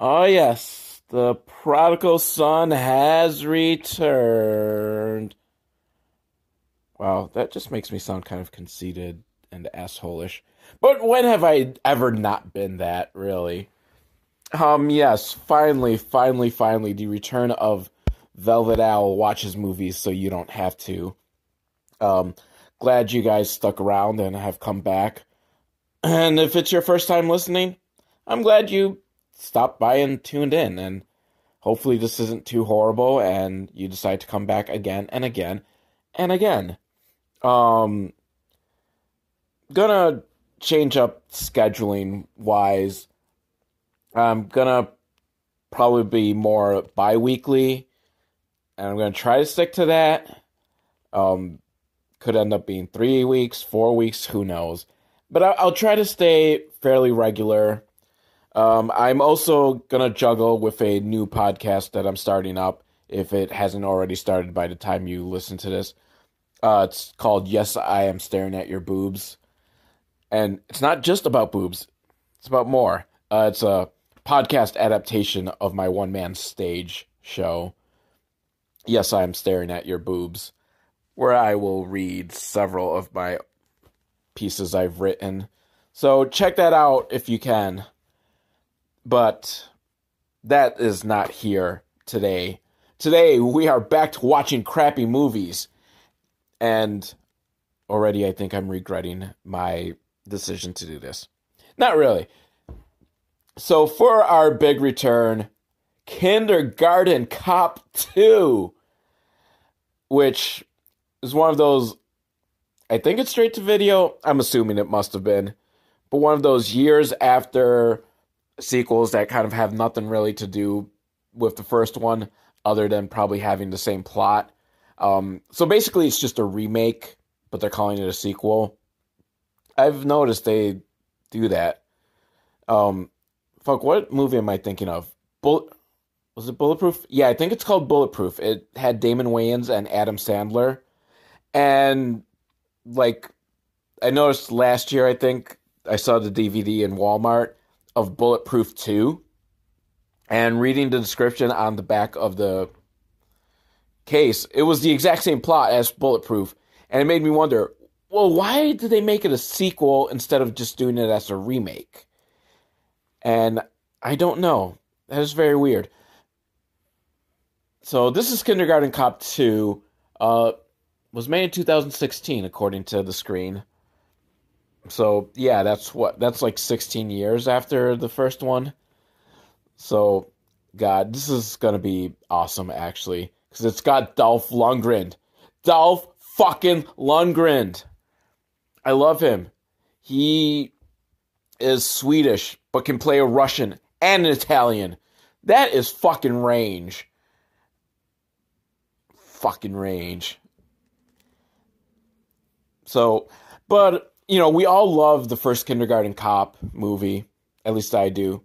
Oh, yes, the prodigal son has returned. Wow, that just makes me sound kind of conceited and assholeish. But when have I ever not been that, really? Um, yes, finally, finally, finally, the return of Velvet Al watches movies so you don't have to. Um, glad you guys stuck around and have come back. And if it's your first time listening, I'm glad you stopped by and tuned in. And hopefully, this isn't too horrible and you decide to come back again and again and again. Um, gonna change up scheduling wise. I'm gonna probably be more bi weekly, and I'm gonna try to stick to that. Um, could end up being three weeks, four weeks, who knows. But I'll, I'll try to stay fairly regular. Um, I'm also gonna juggle with a new podcast that I'm starting up. If it hasn't already started by the time you listen to this, uh, it's called "Yes, I Am Staring at Your Boobs," and it's not just about boobs; it's about more. Uh, it's a podcast adaptation of my one man stage show. Yes, I am staring at your boobs, where I will read several of my pieces I've written. So check that out if you can. But that is not here today. Today we are back to watching crappy movies. And already I think I'm regretting my decision to do this. Not really. So for our big return, Kindergarten Cop 2, which is one of those I think it's straight to video. I'm assuming it must have been. But one of those years after sequels that kind of have nothing really to do with the first one, other than probably having the same plot. Um, so basically, it's just a remake, but they're calling it a sequel. I've noticed they do that. Um, fuck, what movie am I thinking of? Bullet. Was it Bulletproof? Yeah, I think it's called Bulletproof. It had Damon Wayans and Adam Sandler. And like I noticed last year, I think I saw the DVD in Walmart of Bulletproof 2 and reading the description on the back of the case, it was the exact same plot as Bulletproof. And it made me wonder, well, why did they make it a sequel instead of just doing it as a remake? And I don't know. That is very weird. So this is Kindergarten Cop 2. Uh, was made in 2016, according to the screen. So yeah, that's what that's like 16 years after the first one. So, God, this is gonna be awesome actually, because it's got Dolph Lundgren. Dolph fucking Lundgren. I love him. He is Swedish, but can play a Russian and an Italian. That is fucking range. Fucking range. So, but you know, we all love the first Kindergarten Cop movie. At least I do.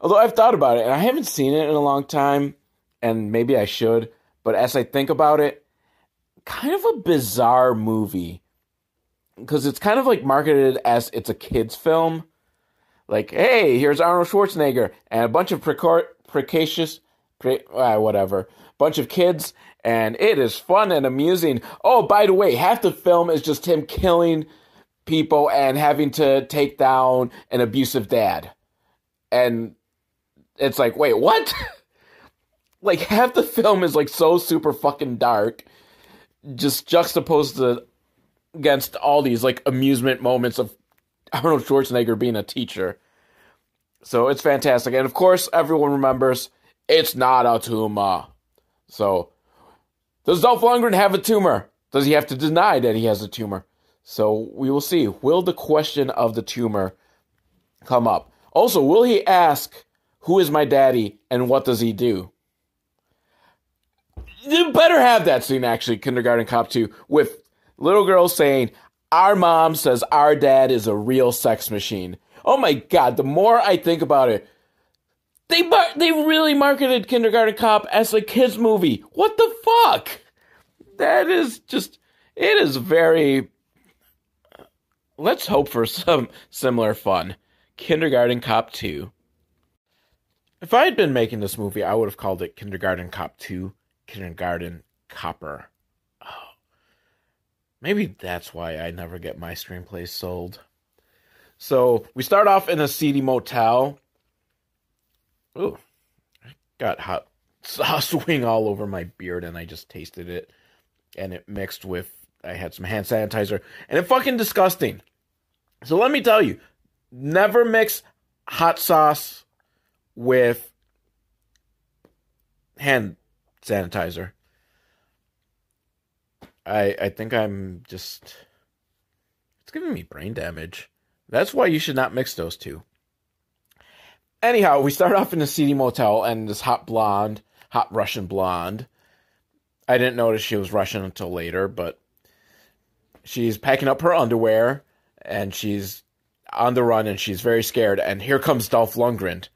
Although I've thought about it, and I haven't seen it in a long time, and maybe I should. But as I think about it, kind of a bizarre movie because it's kind of like marketed as it's a kids film. Like, hey, here's Arnold Schwarzenegger and a bunch of precor- precocious, pre- uh, whatever, bunch of kids, and it is fun and amusing. Oh, by the way, half the film is just him killing people and having to take down an abusive dad. And it's like, wait, what? like half the film is like so super fucking dark, just juxtaposed to, against all these like amusement moments of Arnold Schwarzenegger being a teacher. So it's fantastic. And of course, everyone remembers it's not a tumor. So does Dolph Lundgren have a tumor? Does he have to deny that he has a tumor? So we will see. Will the question of the tumor come up? Also, will he ask, Who is my daddy and what does he do? You better have that scene, actually, Kindergarten Cop 2, with little girls saying, Our mom says our dad is a real sex machine. Oh my god, the more I think about it, they mar- they really marketed Kindergarten Cop as a kids movie. What the fuck? That is just it is very Let's hope for some similar fun. Kindergarten Cop 2. If I had been making this movie, I would have called it Kindergarten Cop 2, Kindergarten Copper. Oh. Maybe that's why I never get my screenplays sold. So we start off in a seedy motel. Ooh, I got hot sauce wing all over my beard and I just tasted it. And it mixed with, I had some hand sanitizer. And it fucking disgusting. So let me tell you, never mix hot sauce with hand sanitizer. I I think I'm just it's giving me brain damage. That's why you should not mix those two. Anyhow, we start off in a seedy motel and this hot blonde, hot Russian blonde. I didn't notice she was Russian until later, but she's packing up her underwear and she's on the run and she's very scared. And here comes Dolph Lundgren,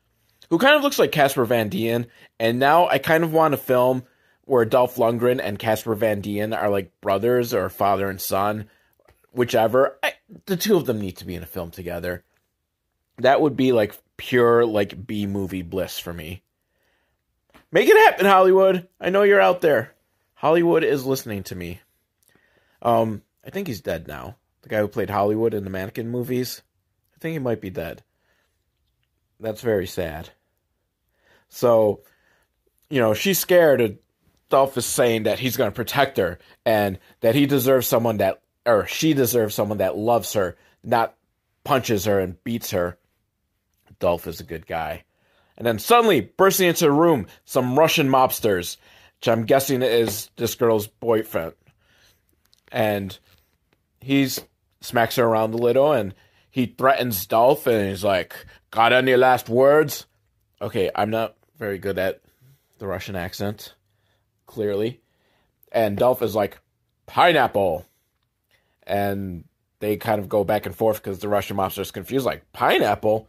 who kind of looks like Casper Van Dien. And now I kind of want a film where Dolph Lundgren and Casper Van Dien are like brothers or father and son, whichever. I, the two of them need to be in a film together. That would be like pure like B movie bliss for me. Make it happen, Hollywood. I know you're out there. Hollywood is listening to me. Um, I think he's dead now. The guy who played Hollywood in the Mannequin movies. I think he might be dead. That's very sad. So, you know, she's scared. Of Dolph is saying that he's going to protect her and that he deserves someone that, or she deserves someone that loves her, not punches her and beats her. Dolph is a good guy. And then suddenly, bursting into the room, some Russian mobsters, which I'm guessing is this girl's boyfriend. And he's smacks her around a little and he threatens Dolph and he's like, Got any last words? Okay, I'm not very good at the Russian accent, clearly. And Dolph is like, Pineapple. And they kind of go back and forth because the Russian mobster is confused, like, Pineapple?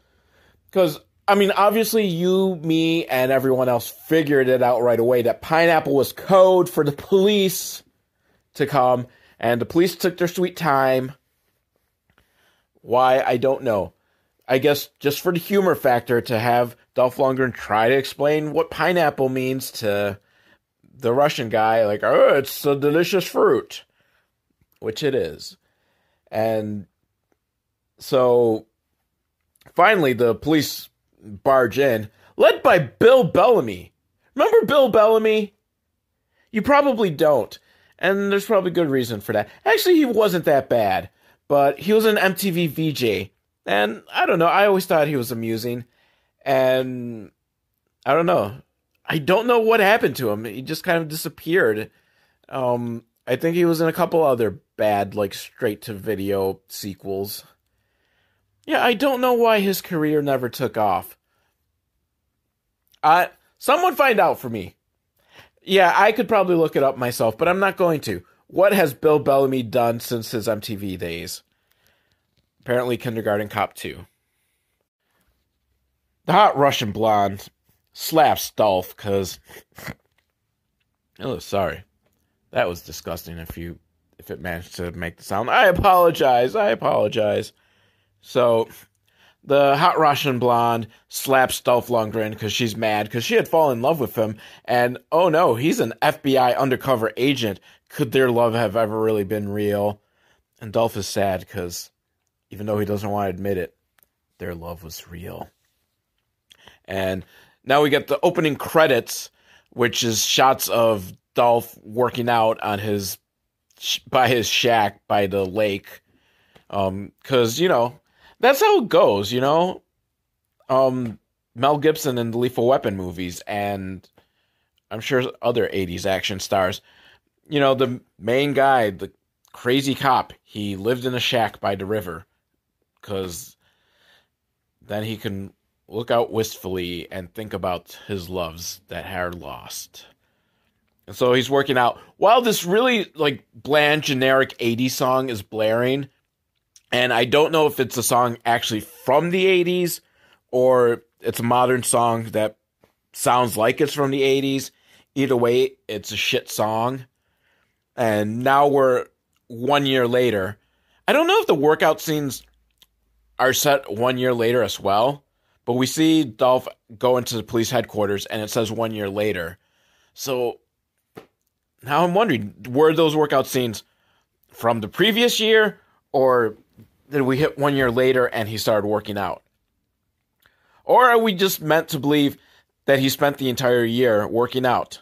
Because, I mean, obviously, you, me, and everyone else figured it out right away that pineapple was code for the police to come, and the police took their sweet time. Why, I don't know. I guess just for the humor factor to have Dolph Lundgren try to explain what pineapple means to the Russian guy, like, oh, it's a delicious fruit, which it is. And so finally, the police barge in, led by Bill Bellamy. Remember Bill Bellamy? You probably don't. And there's probably good reason for that. Actually, he wasn't that bad, but he was an MTV VJ and I don't know, I always thought he was amusing. And I don't know. I don't know what happened to him. He just kind of disappeared. Um I think he was in a couple other bad like straight to video sequels. Yeah, I don't know why his career never took off. Uh someone find out for me. Yeah, I could probably look it up myself, but I'm not going to. What has Bill Bellamy done since his MTV days? Apparently, Kindergarten Cop 2. The hot Russian blonde slaps Dolph because. oh, sorry. That was disgusting if you if it managed to make the sound. I apologize. I apologize. So the hot Russian blonde slaps Dolph Lundgren because she's mad because she had fallen in love with him. And oh no, he's an FBI undercover agent. Could their love have ever really been real? And Dolph is sad because even though he doesn't want to admit it, their love was real. And now we get the opening credits, which is shots of Dolph working out on his by his shack by the lake. Um, cause you know that's how it goes. You know, um, Mel Gibson in the Lethal Weapon movies, and I'm sure other '80s action stars. You know, the main guy, the crazy cop, he lived in a shack by the river because then he can look out wistfully and think about his loves that are lost. And so he's working out while this really like bland generic 80s song is blaring. And I don't know if it's a song actually from the 80s or it's a modern song that sounds like it's from the 80s. Either way, it's a shit song. And now we're one year later. I don't know if the workout scenes are set one year later as well, But we see Dolph go into the police headquarters and it says one year later. So now I'm wondering were those workout scenes from the previous year or did we hit one year later and he started working out? Or are we just meant to believe that he spent the entire year working out?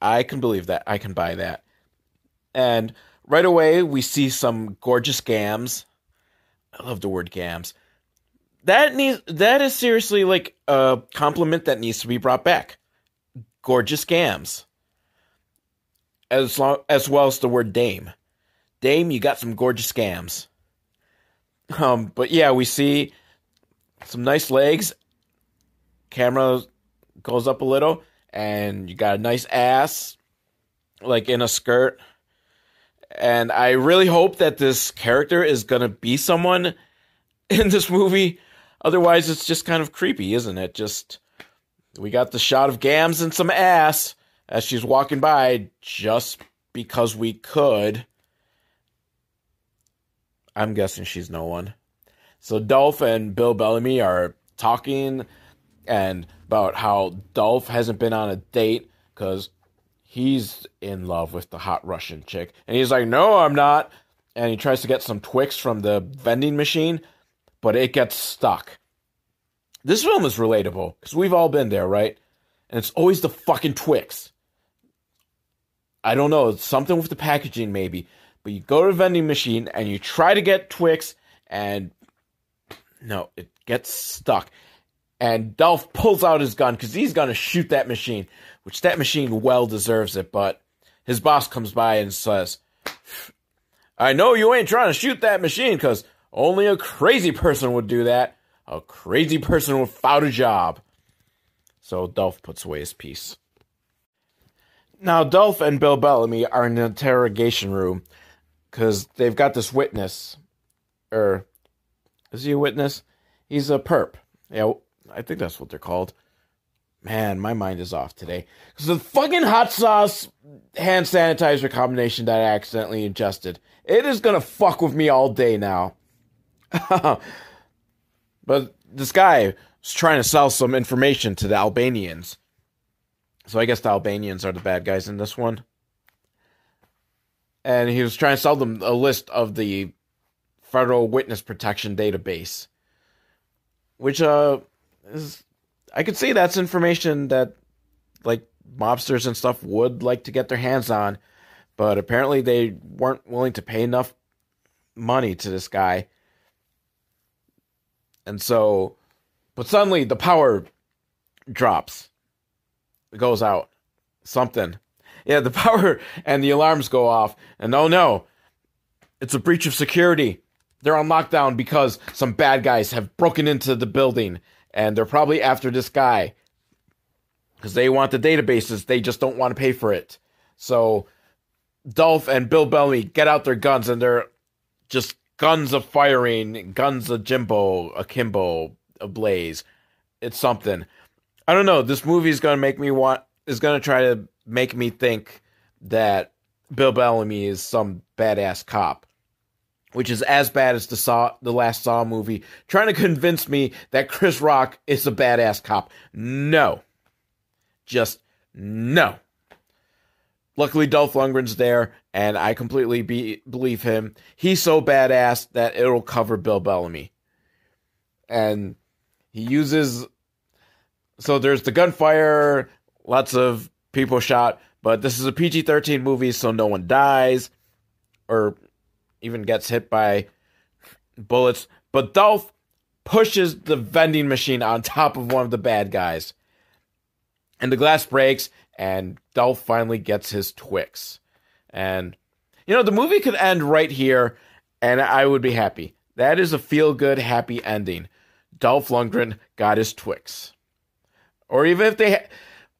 I can believe that. I can buy that. And right away, we see some gorgeous gams. I love the word gams. That needs that is seriously like a compliment that needs to be brought back. Gorgeous gams. As long as well as the word dame. Dame, you got some gorgeous gams. Um, but yeah, we see some nice legs. Camera goes up a little, and you got a nice ass, like in a skirt. And I really hope that this character is gonna be someone in this movie. Otherwise, it's just kind of creepy, isn't it? Just we got the shot of Gams and some ass as she's walking by, just because we could. I'm guessing she's no one. So Dolph and Bill Bellamy are talking and about how Dolph hasn't been on a date because he's in love with the hot Russian chick. And he's like, No, I'm not. And he tries to get some Twix from the vending machine, but it gets stuck. This film is relatable because we've all been there, right? And it's always the fucking Twix. I don't know, something with the packaging maybe. But you go to a vending machine and you try to get Twix, and no, it gets stuck. And Dolph pulls out his gun because he's going to shoot that machine, which that machine well deserves it. But his boss comes by and says, I know you ain't trying to shoot that machine because only a crazy person would do that. A crazy person without a job. So Dolph puts away his piece. Now, Dolph and Bill Bellamy are in an interrogation room because they've got this witness. Or, is he a witness? He's a perp. Yeah, I think that's what they're called. Man, my mind is off today. Because the fucking hot sauce hand sanitizer combination that I accidentally ingested. It is gonna fuck with me all day now. but this guy was trying to sell some information to the Albanians. So I guess the Albanians are the bad guys in this one and he was trying to sell them a list of the federal witness protection database, which uh is I could see that's information that like mobsters and stuff would like to get their hands on, but apparently they weren't willing to pay enough money to this guy. And so, but suddenly the power drops. It goes out. Something. Yeah, the power and the alarms go off. And oh no, it's a breach of security. They're on lockdown because some bad guys have broken into the building and they're probably after this guy because they want the databases. They just don't want to pay for it. So Dolph and Bill Bellamy get out their guns and they're just guns of firing, guns of Jimbo, akimbo, ablaze. It's something. I don't know. This movie is gonna make me want. Is gonna try to make me think that Bill Bellamy is some badass cop, which is as bad as the Saw, the last Saw movie, trying to convince me that Chris Rock is a badass cop. No, just no. Luckily, Dolph Lundgren's there, and I completely be, believe him. He's so badass that it'll cover Bill Bellamy, and he uses. So there's the gunfire, lots of people shot. But this is a PG 13 movie, so no one dies or even gets hit by bullets. But Dolph pushes the vending machine on top of one of the bad guys. And the glass breaks, and Dolph finally gets his Twix. And, you know, the movie could end right here, and I would be happy. That is a feel good, happy ending. Dolph Lundgren got his Twix. Or even if they. Ha-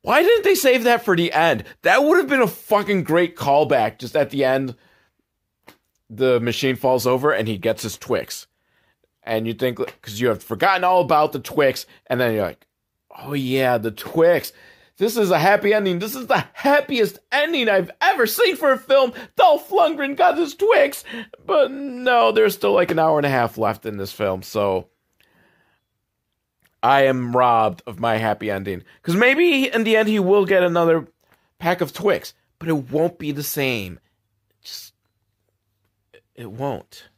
why didn't they save that for the end? That would have been a fucking great callback. Just at the end, the machine falls over and he gets his Twix. And you think, because you have forgotten all about the Twix, and then you're like, oh yeah, the Twix. This is a happy ending. This is the happiest ending I've ever seen for a film. Dolph Lundgren got his Twix. But no, there's still like an hour and a half left in this film. So I am robbed of my happy ending. Because maybe in the end he will get another pack of Twix, but it won't be the same. Just it won't.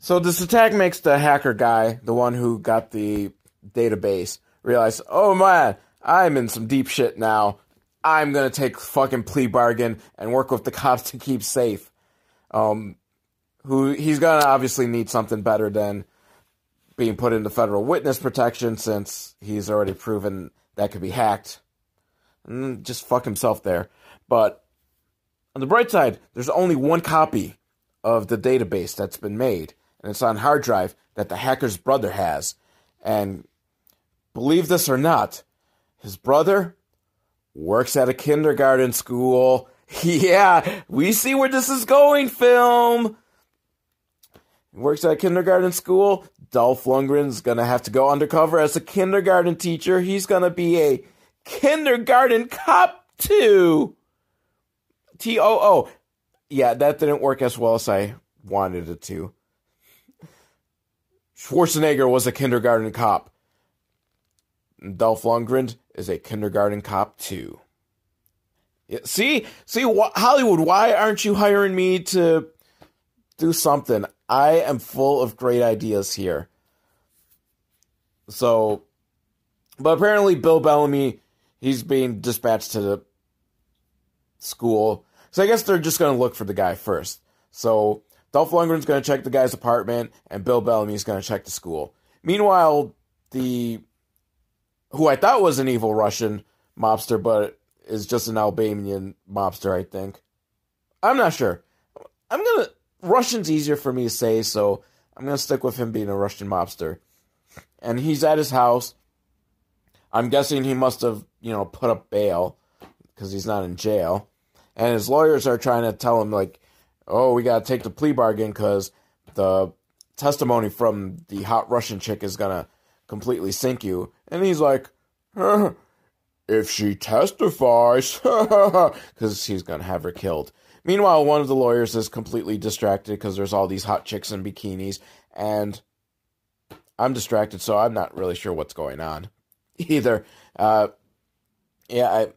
So this attack makes the hacker guy, the one who got the database, realize, oh man, I'm in some deep shit now. I'm gonna take fucking plea bargain and work with the cops to keep safe. Um, who he's gonna obviously need something better than being put into federal witness protection since he's already proven that could be hacked. And just fuck himself there. But on the bright side, there's only one copy of the database that's been made, and it's on hard drive that the hacker's brother has. And believe this or not, his brother works at a kindergarten school. yeah, we see where this is going, film. Works at a kindergarten school. Dolph Lundgren's gonna have to go undercover as a kindergarten teacher. He's gonna be a kindergarten cop too. T O O. Yeah, that didn't work as well as I wanted it to. Schwarzenegger was a kindergarten cop. Dolph Lundgren is a kindergarten cop too. Yeah, see, see, wh- Hollywood, why aren't you hiring me to do something? I am full of great ideas here. So, but apparently Bill Bellamy, he's being dispatched to the school. So I guess they're just going to look for the guy first. So Dolph Lundgren's going to check the guy's apartment, and Bill Bellamy's going to check the school. Meanwhile, the who I thought was an evil Russian mobster, but is just an Albanian mobster, I think. I'm not sure. I'm gonna Russian's easier for me to say, so I'm gonna stick with him being a Russian mobster. And he's at his house. I'm guessing he must have, you know, put up bail because he's not in jail. And his lawyers are trying to tell him like, "Oh, we gotta take the plea bargain because the testimony from the hot Russian chick is gonna completely sink you." And he's like, "If she testifies, because he's gonna have her killed." Meanwhile, one of the lawyers is completely distracted because there's all these hot chicks in bikinis, and I'm distracted, so I'm not really sure what's going on either. Uh, yeah, I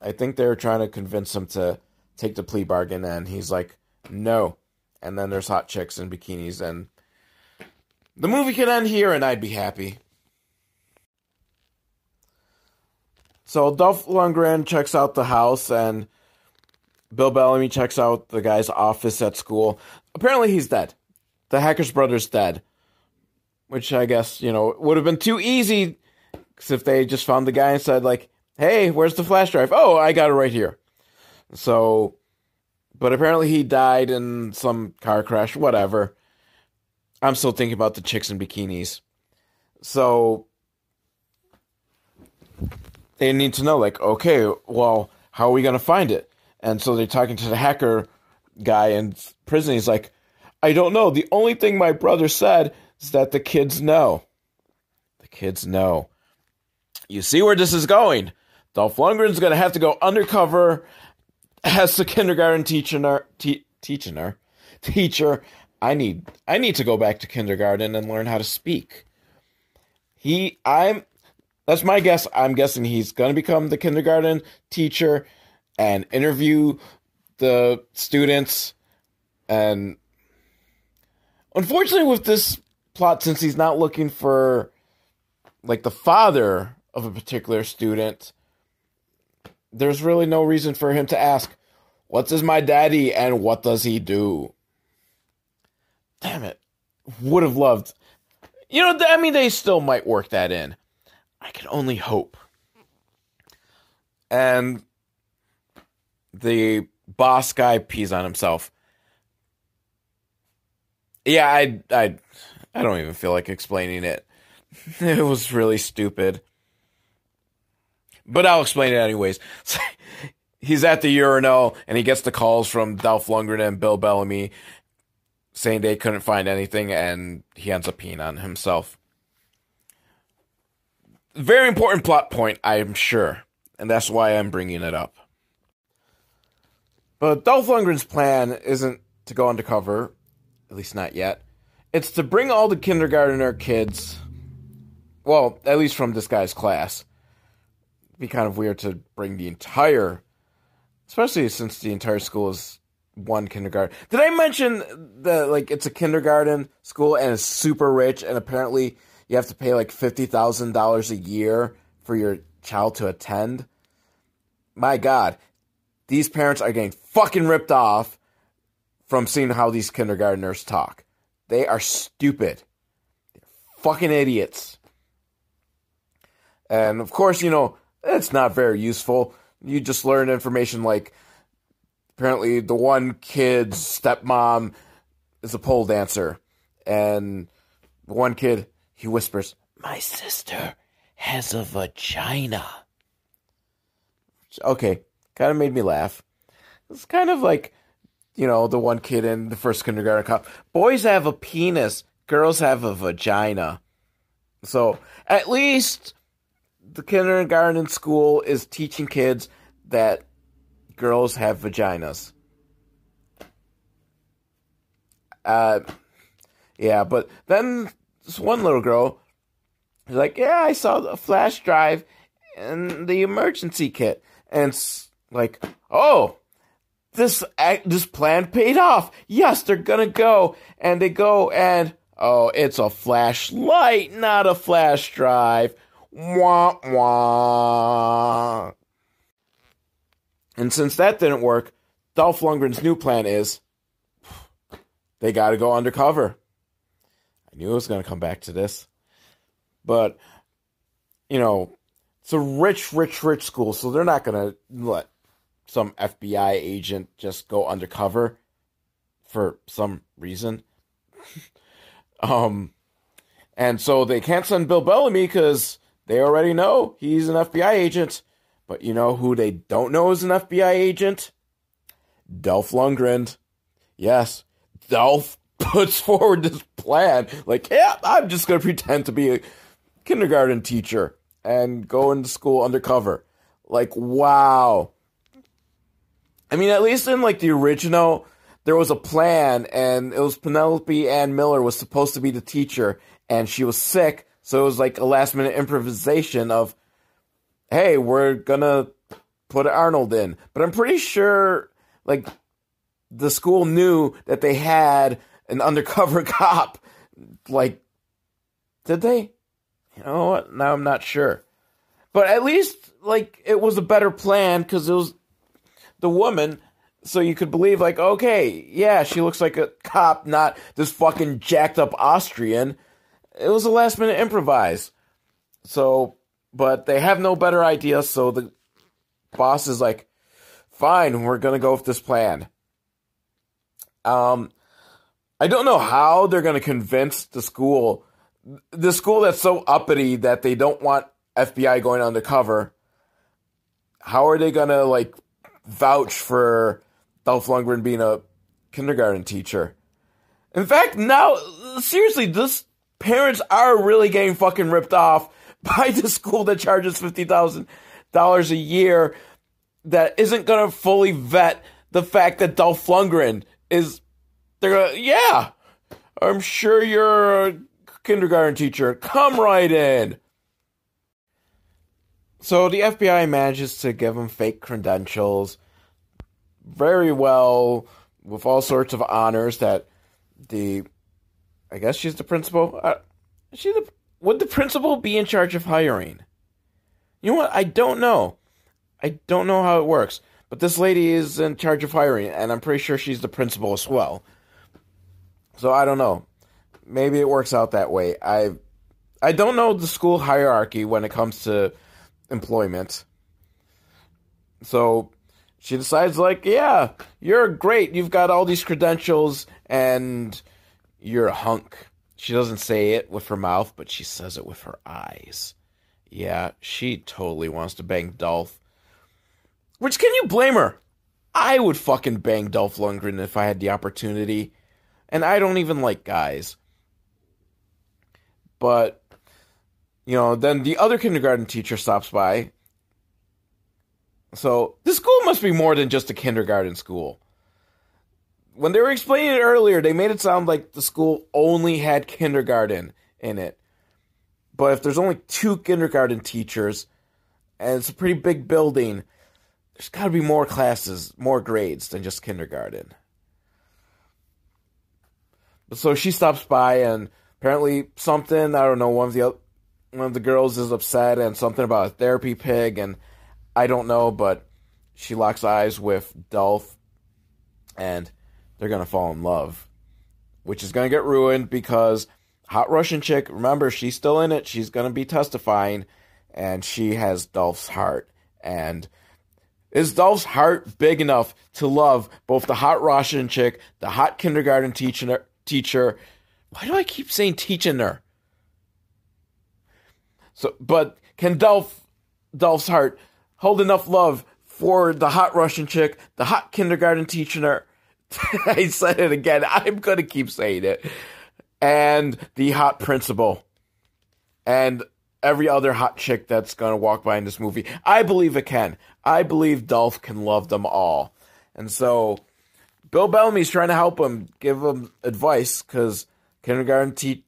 I think they're trying to convince him to take the plea bargain, and he's like, no. And then there's hot chicks in bikinis, and the movie can end here, and I'd be happy. So Dolph Lundgren checks out the house, and Bill Bellamy checks out the guy's office at school. Apparently, he's dead. The hacker's brother's dead. Which I guess, you know, would have been too easy because if they just found the guy and said, like, hey, where's the flash drive? Oh, I got it right here. So, but apparently he died in some car crash, whatever. I'm still thinking about the chicks in bikinis. So, they need to know, like, okay, well, how are we to find it? And so they're talking to the hacker guy in prison. He's like, I don't know. The only thing my brother said is that the kids know. The kids know. You see where this is going. Dolph Lundgren's going to have to go undercover as the kindergarten teacher. Te- teacher. Teacher. I need I need to go back to kindergarten and learn how to speak. He I'm that's my guess. I'm guessing he's going to become the kindergarten teacher and interview the students. And unfortunately with this plot since he's not looking for like the father of a particular student there's really no reason for him to ask what's his my daddy and what does he do? Damn it. Would have loved you know i mean they still might work that in. I can only hope. And the boss guy pees on himself. Yeah, I I I don't even feel like explaining it. It was really stupid. But I'll explain it anyways. He's at the urinal and he gets the calls from Dolph Lundgren and Bill Bellamy saying they couldn't find anything and he ends up peeing on himself. Very important plot point, I'm sure. And that's why I'm bringing it up. But Dolph Lundgren's plan isn't to go undercover, at least not yet. it's to bring all the kindergartner kids, well, at least from this guy's class. It'd be kind of weird to bring the entire, especially since the entire school is one kindergarten. Did I mention that like it's a kindergarten school and it's super rich and apparently you have to pay like fifty thousand dollars a year for your child to attend? My God, these parents are getting fucking ripped off from seeing how these kindergartners talk. They are stupid. They're fucking idiots. And of course, you know, it's not very useful. You just learn information like apparently the one kid's stepmom is a pole dancer. And the one kid, he whispers, My sister has a vagina. Okay, kind of made me laugh. It's kind of like you know, the one kid in the first kindergarten cop. Boys have a penis, girls have a vagina. So at least the kindergarten school is teaching kids that girls have vaginas. Uh, yeah, but then this one little girl is like, "Yeah, I saw the flash drive and the emergency kit," and it's like, "Oh, this this plan paid off. Yes, they're gonna go, and they go, and oh, it's a flashlight, not a flash drive. Wah wah. And since that didn't work, Dolph Lundgren's new plan is they got to go undercover. I knew it was going to come back to this, but you know, it's a rich, rich, rich school, so they're not going to let some FBI agent just go undercover for some reason. um, and so they can't send Bill Bellamy because they already know he's an FBI agent. But you know who they don't know is an FBI agent? Dolph Lundgren. Yes, Dolph puts forward this plan. Like, yeah, I'm just going to pretend to be a kindergarten teacher and go into school undercover. Like, wow. I mean, at least in like the original, there was a plan, and it was Penelope Ann Miller was supposed to be the teacher, and she was sick, so it was like a last minute improvisation of, hey, we're gonna put Arnold in. But I'm pretty sure, like, the school knew that they had an undercover cop. Like, did they? You know what? Now I'm not sure. But at least, like, it was a better plan because it was the woman so you could believe like okay yeah she looks like a cop not this fucking jacked up austrian. It was a last minute improvise. So but they have no better idea so the boss is like fine we're gonna go with this plan. Um i don't know how they're gonna convince the school the school that's so uppity that they don't want fbi going undercover. How are they gonna like vouch for Dolph Lundgren being a kindergarten teacher. In fact, now seriously, this parents are really getting fucking ripped off by the school that charges fifty thousand dollars a year that isn't gonna fully vet the fact that Dolph Lundgren is. They're gonna, yeah, I'm sure you're a kindergarten teacher. Come right in. So the FBI manages to give him fake credentials very well with all sorts of honors that the I guess she's the principal. Uh, she the would the principal be in charge of hiring? You know what? I don't know. I don't know how it works. But this lady is in charge of hiring, and I'm pretty sure she's the principal as well. So I don't know. Maybe it works out that way. I I don't know the school hierarchy when it comes to employment. So she decides, like, yeah, you're great. You've got all these credentials and you're a hunk. She doesn't say it with her mouth, but she says it with her eyes. Yeah, she totally wants to bang Dolph. Which can you blame her? I would fucking bang Dolph Lundgren if I had the opportunity. And I don't even like guys. But you know, then the other kindergarten teacher stops by. So the school must be more than just a kindergarten school. when they were explaining it earlier, they made it sound like the school only had kindergarten in it. But if there's only two kindergarten teachers, and it's a pretty big building, there's got to be more classes, more grades than just kindergarten. So she stops by, and apparently something I don't know one of the one of the girls is upset, and something about a therapy pig, and I don't know, but she locks eyes with Dolph, and they're gonna fall in love, which is gonna get ruined because hot Russian chick. Remember, she's still in it. She's gonna be testifying, and she has Dolph's heart, and is Dolph's heart big enough to love both the hot Russian chick, the hot kindergarten teacher, teacher? Why do I keep saying teaching her? So, but can Dolph, Dolph's heart hold enough love for the hot Russian chick, the hot kindergarten teacher? I said it again. I'm gonna keep saying it. And the hot principal, and every other hot chick that's gonna walk by in this movie. I believe it can. I believe Dolph can love them all. And so Bill Bellamy's trying to help him, give him advice, because kindergarten te-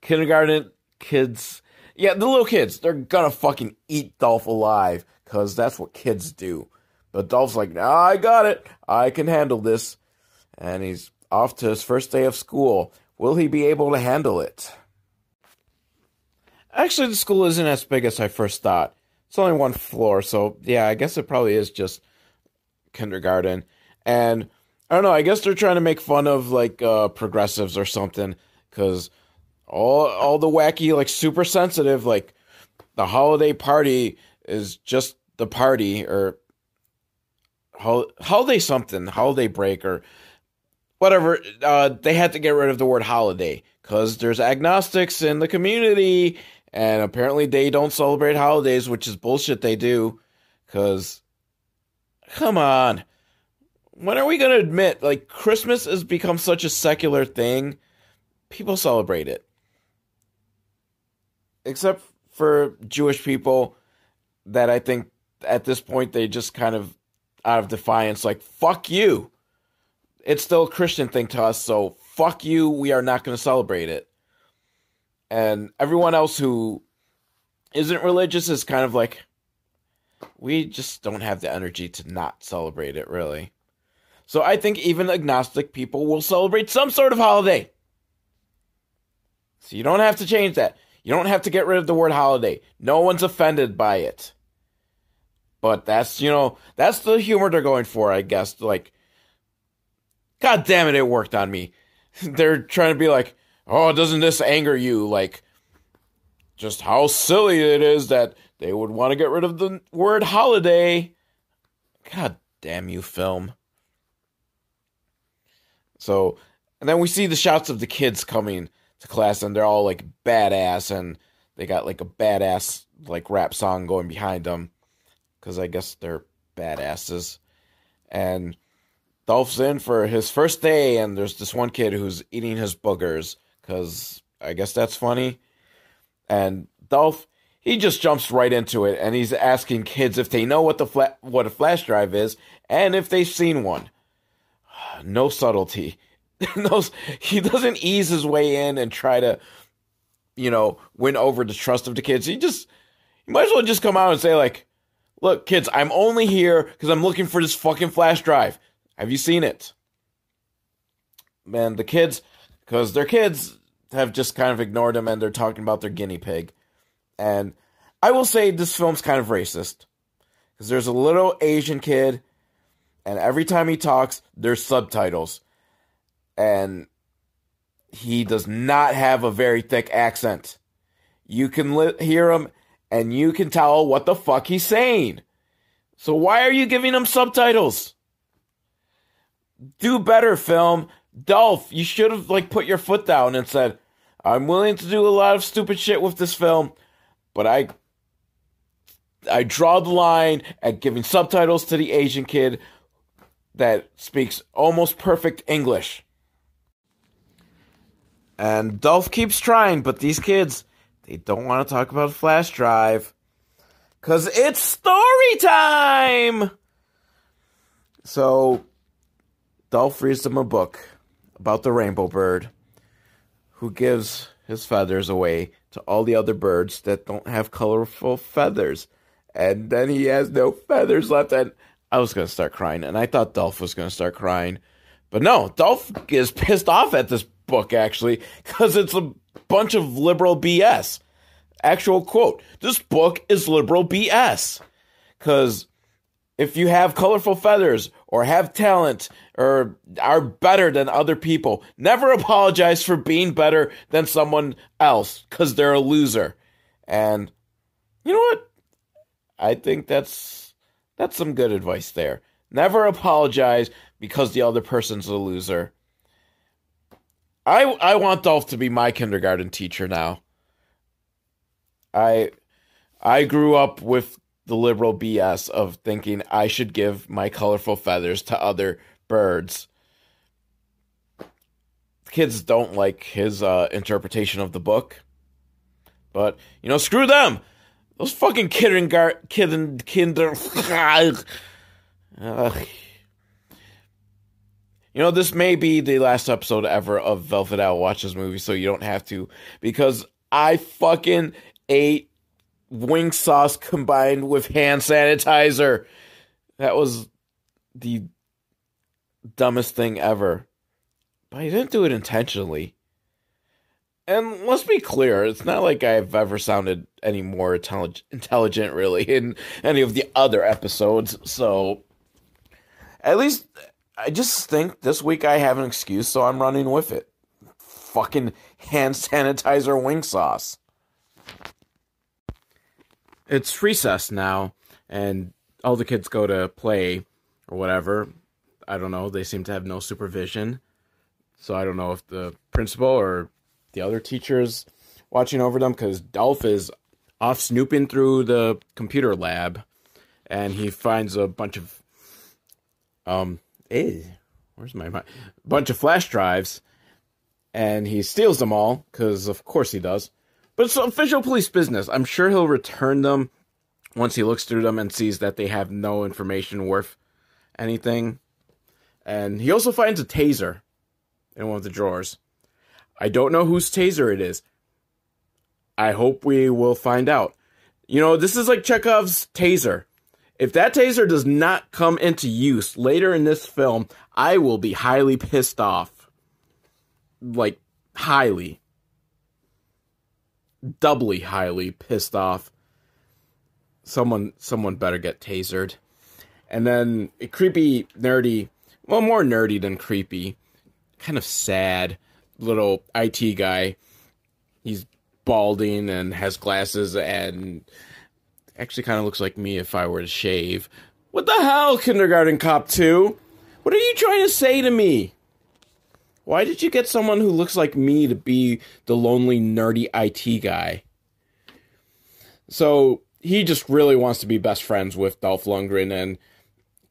kindergarten kids, yeah, the little kids, they're gonna fucking eat Dolph alive, because that's what kids do. But Dolph's like, nah, I got it. I can handle this. And he's off to his first day of school. Will he be able to handle it? Actually, the school isn't as big as I first thought. It's only one floor, so yeah, I guess it probably is just kindergarten. And I don't know, I guess they're trying to make fun of like uh, progressives or something because all all the wacky like super sensitive like the holiday party is just the party or holiday something holiday break or whatever uh, they had to get rid of the word holiday because there's agnostics in the community and apparently they don't celebrate holidays, which is bullshit they do. Because, come on. When are we going to admit, like, Christmas has become such a secular thing? People celebrate it. Except for Jewish people that I think at this point they just kind of, out of defiance, like, fuck you. It's still a Christian thing to us, so fuck you, we are not going to celebrate it. And everyone else who isn't religious is kind of like we just don't have the energy to not celebrate it really. So i think even agnostic people will celebrate some sort of holiday. So you don't have to change that you don't have to get rid of the word holiday no one's offended by it but that's you know that's the humor they're going for i guess like god damn it it worked on me they're trying to be like oh, doesn't this anger you? Like, just how silly it is that they would want to get rid of the word holiday. God damn you, film. So, and then we see the shots of the kids coming to class, and they're all like badass, and they got like a badass like rap song going behind them, because I guess they're badasses. And Dolph's in for his first day, and there's this one kid who's eating his boogers, because I guess that's funny. And Dolph, he just jumps right into it, and he's asking kids if they know what the fla- what a flash drive is and if they've seen one. No subtlety. no, he doesn't ease his way in and try to, you know, win over the trust of the kids. He just, he might as well just come out and say like, "Look, kids, I'm only here because I'm looking for this fucking flash drive. Have you seen it?" Man, the kids because their kids have just kind of ignored him and they're talking about their guinea pig. And I will say this film's kind of racist because there's a little Asian kid, and every time he talks, there's subtitles, and he does not have a very thick accent. You can li- hear him, and you can tell what the fuck he's saying. So why are you giving him subtitles? Do better, film. Dolph, you should have like put your foot down and said, "I'm willing to do a lot of stupid shit with this film, but I I draw the line at giving subtitles to the Asian kid that speaks almost perfect English." And Dolph keeps trying, but these kids, they don't want to talk about flash drive. Cause it's story time! So Dolph reads them a book about the rainbow bird who gives his feathers away to all the other birds that don't have colorful feathers. And then he has no feathers left. And I was going to start crying. And I thought Dolph was going to start crying. But no, Dolph is pissed off at this book, actually, because it's a bunch of liberal BS. Actual quote This book is liberal BS. Because if you have colorful feathers or have talent or are better than other people, never apologize for being better than someone else because they're a loser. And you know what? I think that's that's some good advice there. Never apologize because the other person's a loser. I I want Dolph to be my kindergarten teacher now. I I grew up with the liberal BS of thinking I should give my colorful feathers to other birds. Kids don't like his uh, interpretation of the book. But, you know, screw them! Those fucking kindergarten, kinder, kinder, You know, this may be the last episode ever of Velvet Al Watches movie, so you don't have to, because I fucking ate wing sauce combined with hand sanitizer. That was the dumbest thing ever. But I didn't do it intentionally. And let's be clear, it's not like I've ever sounded any more intelligent, really, in any of the other episodes. So, at least I just think this week I have an excuse, so I'm running with it. Fucking hand sanitizer wing sauce it's recess now, and all the kids go to play or whatever. I don't know. They seem to have no supervision. So I don't know if the principal or the other teachers watching over them because Dolph is off snooping through the computer lab and he finds a bunch of um eh, where's my mind? bunch of flash drives and he steals them all because of course he does but it's official police business. I'm sure he'll return them once he looks through them and sees that they have no information worth anything. And he also finds a taser in one of the drawers. I don't know whose taser it is. I hope we will find out. You know, this is like Chekhov's taser. If that taser does not come into use later in this film, I will be highly pissed off. Like, highly doubly highly pissed off. Someone someone better get tasered. And then a creepy, nerdy, well more nerdy than creepy, kind of sad little IT guy. He's balding and has glasses and actually kind of looks like me if I were to shave. What the hell, Kindergarten Cop 2? What are you trying to say to me? Why did you get someone who looks like me to be the lonely, nerdy IT guy? So he just really wants to be best friends with Dolph Lundgren and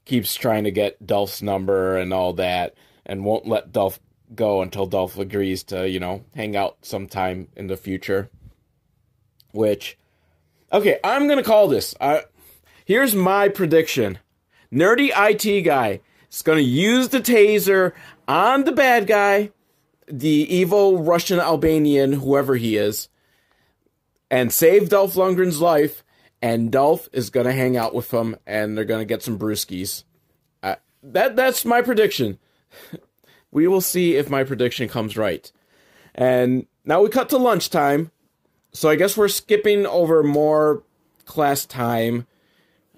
keeps trying to get Dolph's number and all that and won't let Dolph go until Dolph agrees to, you know, hang out sometime in the future. Which, okay, I'm to call this. I, here's my prediction Nerdy IT guy is to use the taser on the bad guy, the evil Russian Albanian, whoever he is, and save Dolph Lundgren's life. And Dolph is gonna hang out with him, and they're gonna get some brewskis. That that's my prediction. we will see if my prediction comes right. And now we cut to lunchtime, so I guess we're skipping over more class time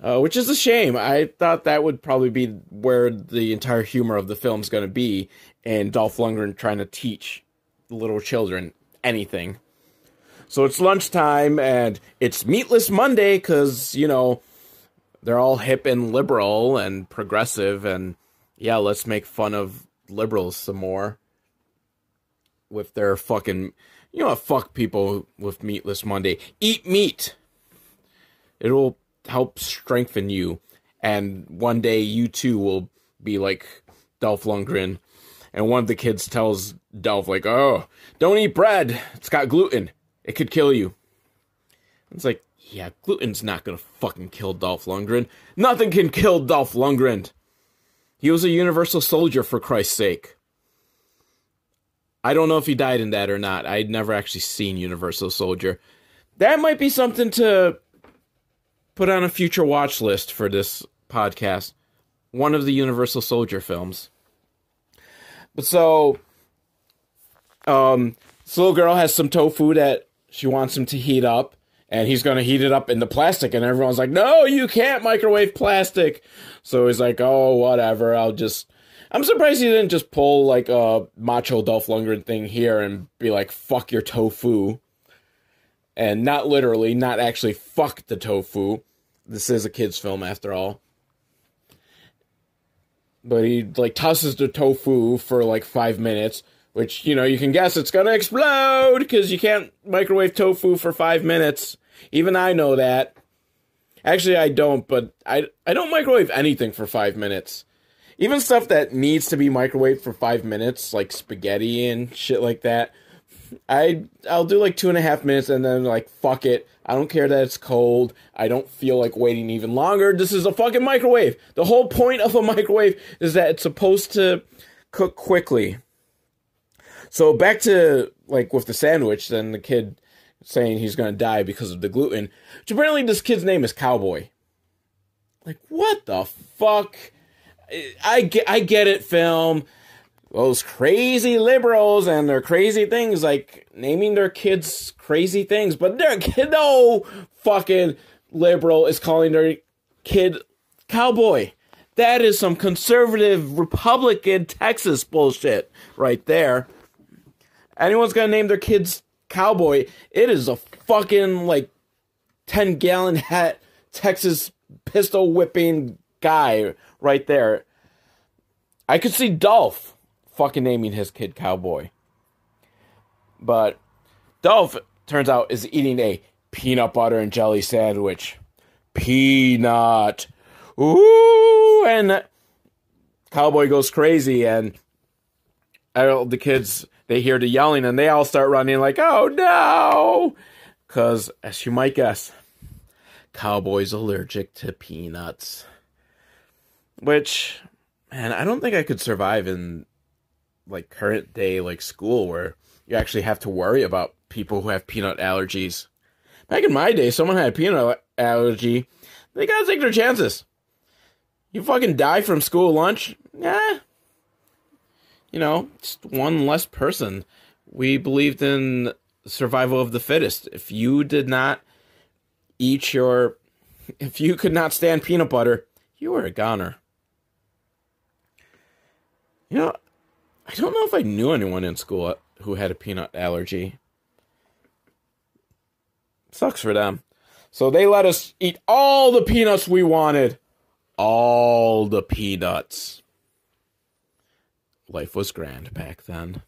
uh, which is a shame. I thought that would probably be where the entire humor of the film is going to be, and Dolph Lundgren trying to teach little children anything. So it's lunchtime, and it's Meatless Monday because you know they're all hip and liberal and progressive, and yeah, let's make fun of liberals some more with their fucking, you know, what? fuck people with Meatless Monday. Eat meat. It'll help strengthen you. And one day you too will be like Dolph Lundgren. And one of the kids tells Dolph, like, oh, don't eat bread. It's got gluten. It could kill you. It's like, yeah, gluten's not gonna fucking kill Dolph Lundgren. Nothing can kill Dolph Lundgren. He was a universal soldier for Christ's sake. I don't know if he died in that or not. I'd never actually seen Universal Soldier. That might be something to put on a future watch list for this podcast. One of the Universal Soldier films. But so, um, this little girl has some tofu that she wants him to heat up, and he's going to heat it up in the plastic, and everyone's like, "No, you can't microwave plastic." So he's like, "Oh, whatever. I'll just." I'm surprised he didn't just pull like a macho Dolph Lundgren thing here and be like, "Fuck your tofu," and not literally, not actually fuck the tofu. This is a kids' film after all. But he like tosses the tofu for like five minutes, which you know you can guess it's gonna explode because you can't microwave tofu for five minutes. Even I know that. Actually, I don't, but I I don't microwave anything for five minutes even stuff that needs to be microwaved for five minutes, like spaghetti and shit like that. I I'll do like two and a half minutes and then like fuck it. I don't care that it's cold. I don't feel like waiting even longer. This is a fucking microwave. The whole point of a microwave is that it's supposed to cook quickly. So back to like with the sandwich, then the kid saying he's gonna die because of the gluten. Which apparently this kid's name is Cowboy. Like what the fuck? I get, I get it, film. Those crazy liberals and their crazy things, like naming their kids crazy things, but their kid, no fucking liberal is calling their kid cowboy. That is some conservative Republican Texas bullshit right there. Anyone's gonna name their kids cowboy, it is a fucking like 10 gallon hat Texas pistol whipping guy right there. I could see Dolph fucking naming his kid Cowboy. But Dolph, turns out, is eating a peanut butter and jelly sandwich. Peanut. Ooh! And Cowboy goes crazy, and the kids, they hear the yelling, and they all start running like, oh no! Because, as you might guess, Cowboy's allergic to peanuts. Which, man, I don't think I could survive in like current day like school where you actually have to worry about people who have peanut allergies. Back in my day, someone had a peanut allergy. They gotta take their chances. You fucking die from school lunch? Yeah. You know, just one less person. We believed in survival of the fittest. If you did not eat your if you could not stand peanut butter, you were a goner. You know, I don't know if I knew anyone in school who had a peanut allergy. Sucks for them. So they let us eat all the peanuts we wanted. All the peanuts. Life was grand back then.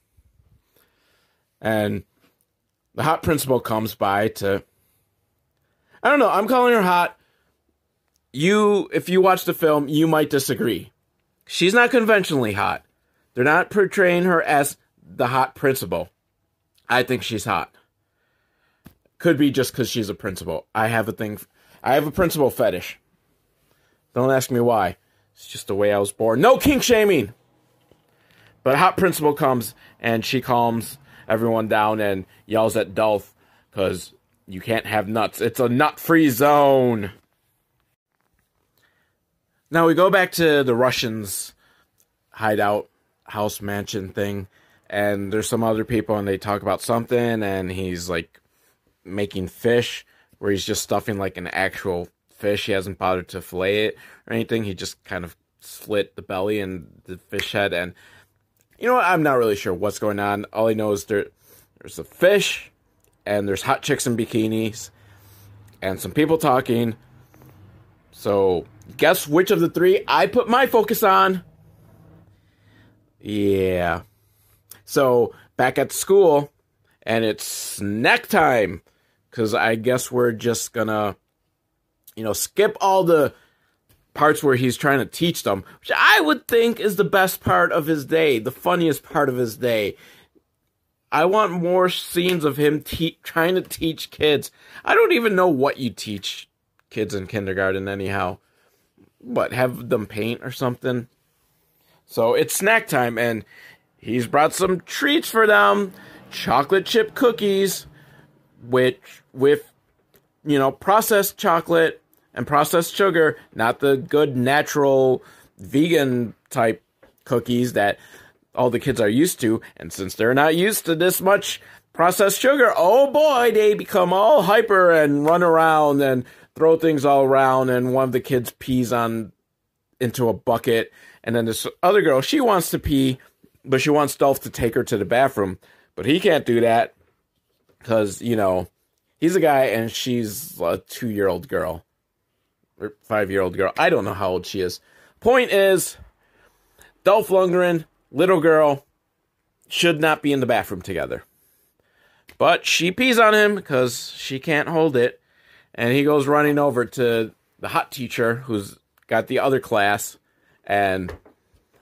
And the hot principal comes by to. I don't know, I'm calling her hot. You, if you watch the film, you might disagree. She's not conventionally hot. They're not portraying her as the hot principal. I think she's hot. Could be just because she's a principal. I have a thing. I have a principal fetish. Don't ask me why. It's just the way I was born. No kink shaming. But hot principal comes and she calms everyone down and yells at Dolph because you can't have nuts. It's a nut free zone. Now we go back to the Russians' hideout house mansion thing and there's some other people and they talk about something and he's like making fish where he's just stuffing like an actual fish. He hasn't bothered to fillet it or anything. He just kind of slit the belly and the fish head and you know what? I'm not really sure what's going on. All i know is there there's a fish and there's hot chicks in bikinis and some people talking. So guess which of the three i put my focus on yeah. So back at school, and it's snack time because I guess we're just gonna, you know, skip all the parts where he's trying to teach them, which I would think is the best part of his day, the funniest part of his day. I want more scenes of him te- trying to teach kids. I don't even know what you teach kids in kindergarten, anyhow. What, have them paint or something? So it's snack time, and he's brought some treats for them chocolate chip cookies, which with, you know, processed chocolate and processed sugar, not the good natural vegan type cookies that all the kids are used to. And since they're not used to this much processed sugar, oh boy, they become all hyper and run around and throw things all around. And one of the kids pees on into a bucket. And then this other girl, she wants to pee, but she wants Dolph to take her to the bathroom. But he can't do that because, you know, he's a guy and she's a two year old girl or five year old girl. I don't know how old she is. Point is, Dolph Lundgren, little girl, should not be in the bathroom together. But she pees on him because she can't hold it. And he goes running over to the hot teacher who's got the other class. And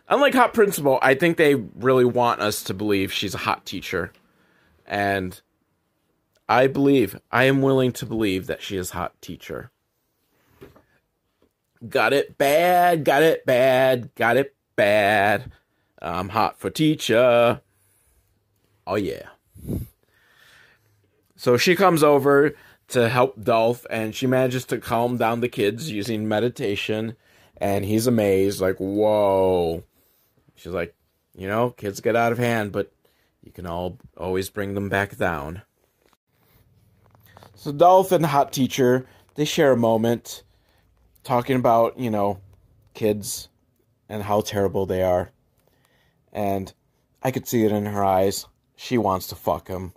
unlike Hot Principal, I think they really want us to believe she's a hot teacher. And I believe, I am willing to believe that she is hot teacher. Got it bad, got it bad, got it bad. I'm hot for teacher. Oh, yeah. So she comes over to help Dolph, and she manages to calm down the kids using meditation. And he's amazed, like, whoa. She's like, you know, kids get out of hand, but you can all always bring them back down. So Dolph and the hot teacher, they share a moment talking about, you know, kids and how terrible they are. And I could see it in her eyes. She wants to fuck him.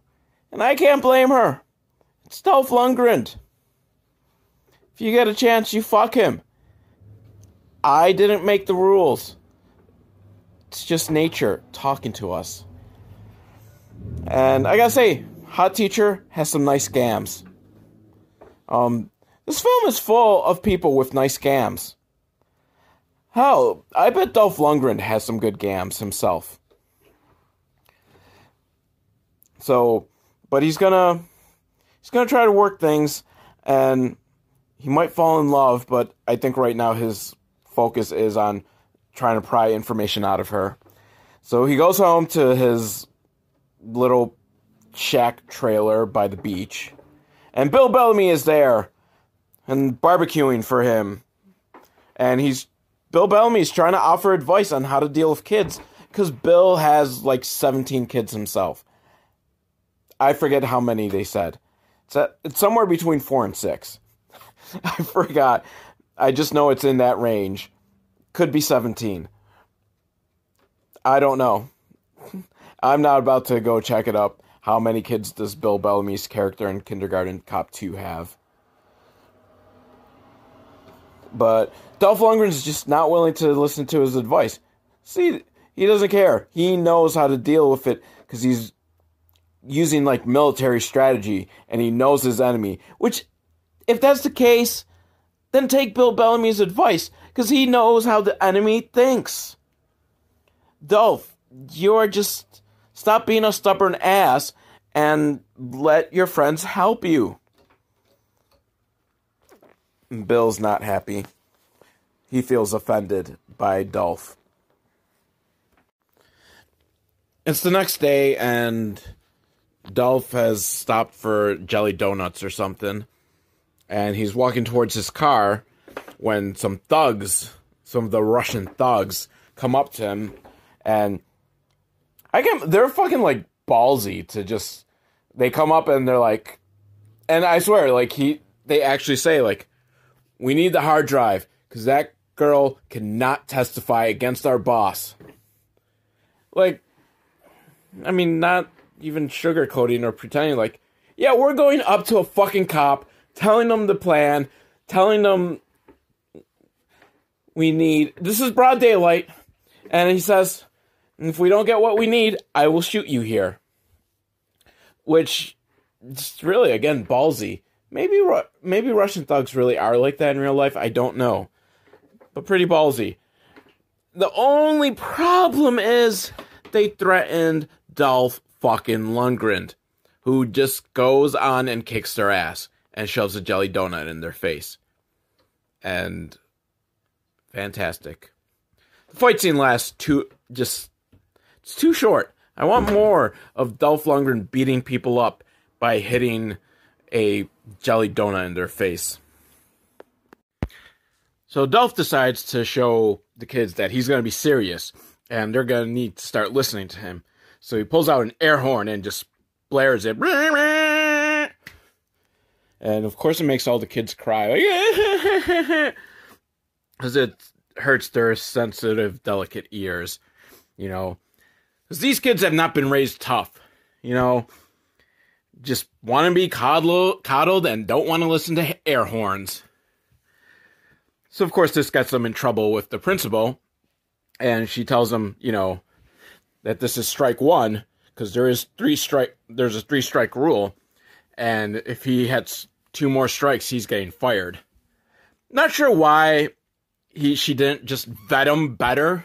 And I can't blame her. It's Dolph Lundgren. If you get a chance, you fuck him. I didn't make the rules. It's just nature talking to us. And I gotta say, Hot Teacher has some nice scams. Um, this film is full of people with nice scams. Hell, I bet Dolph Lundgren has some good gams himself. So, but he's gonna he's gonna try to work things, and he might fall in love. But I think right now his focus is on trying to pry information out of her. So he goes home to his little shack trailer by the beach, and Bill Bellamy is there and barbecuing for him, and he's Bill Bellamy's trying to offer advice on how to deal with kids because Bill has like 17 kids himself. I forget how many they said. It's, a, it's somewhere between four and six. I forgot. I just know it's in that range. Could be 17. I don't know. I'm not about to go check it up. How many kids does Bill Bellamy's character in Kindergarten Cop 2 have? But Dolph Lundgren's just not willing to listen to his advice. See, he doesn't care. He knows how to deal with it because he's using like military strategy and he knows his enemy. Which, if that's the case, then take Bill Bellamy's advice because he knows how the enemy thinks. Dolph, you're just stop being a stubborn ass and let your friends help you. Bill's not happy. He feels offended by Dolph. It's the next day, and Dolph has stopped for jelly donuts or something, and he's walking towards his car when some thugs, some of the Russian thugs, come up to him, and I can they're fucking like ballsy to just they come up and they're like, and I swear, like he they actually say like, we need the hard drive because that girl cannot testify against our boss. Like, I mean, not even sugarcoating or pretending like, yeah, we're going up to a fucking cop, telling them the plan, telling them we need this is broad daylight, and he says, if we don't get what we need, I will shoot you here. Which, it's really again ballsy. Maybe maybe Russian thugs really are like that in real life. I don't know, but pretty ballsy. The only problem is they threatened Dolph fucking Lundgren, who just goes on and kicks their ass and shoves a jelly donut in their face. And fantastic. The fight scene lasts too just it's too short. I want more of Dolph Lundgren beating people up by hitting a jelly donut in their face. So Dolph decides to show the kids that he's going to be serious and they're going to need to start listening to him. So he pulls out an air horn and just blares it. And of course, it makes all the kids cry. Because it hurts their sensitive, delicate ears. You know, because these kids have not been raised tough. You know, just want to be coddled, and don't want to listen to air horns. So, of course, this gets them in trouble with the principal. And she tells them, you know, that this is strike one because there is three strike. There's a three strike rule, and if he has two more strikes, he's getting fired. Not sure why he she didn't just vet him better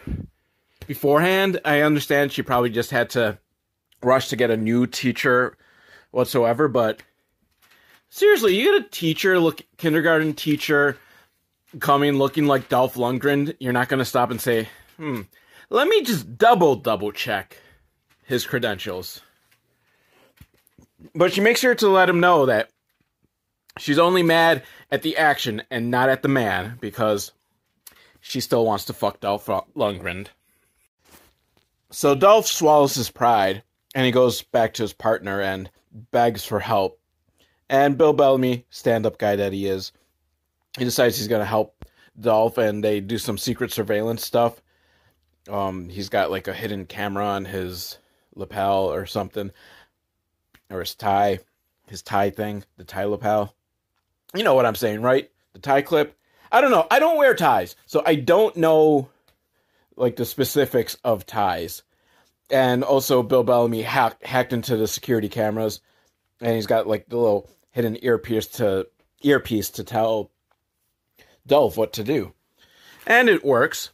beforehand. I understand she probably just had to rush to get a new teacher whatsoever, but seriously, you get a teacher, look kindergarten teacher coming looking like Dolph Lundgren, you're not going to stop and say, "Hmm, let me just double double check his credentials." But she makes sure to let him know that she's only mad at the action and not at the man because she still wants to fuck Dolph Lundgren. So Dolph swallows his pride and he goes back to his partner and begs for help. And Bill Bellamy, stand up guy that he is, he decides he's going to help Dolph and they do some secret surveillance stuff. Um, he's got like a hidden camera on his lapel or something, or his tie, his tie thing, the tie lapel. You know what I'm saying, right? The tie clip. I don't know. I don't wear ties, so I don't know like the specifics of ties. And also, Bill Bellamy hack, hacked into the security cameras, and he's got like the little hidden earpiece to earpiece to tell Dolph what to do, and it works.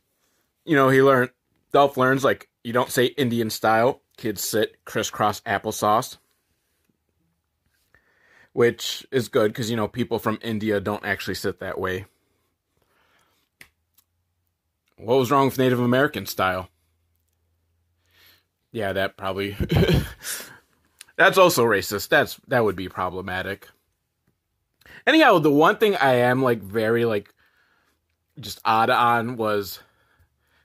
You know, he learned Dolph learns like you don't say Indian style. Kids sit crisscross applesauce, which is good because you know people from India don't actually sit that way. What was wrong with Native American style? Yeah, that probably That's also racist. That's that would be problematic. Anyhow, the one thing I am like very like just odd on was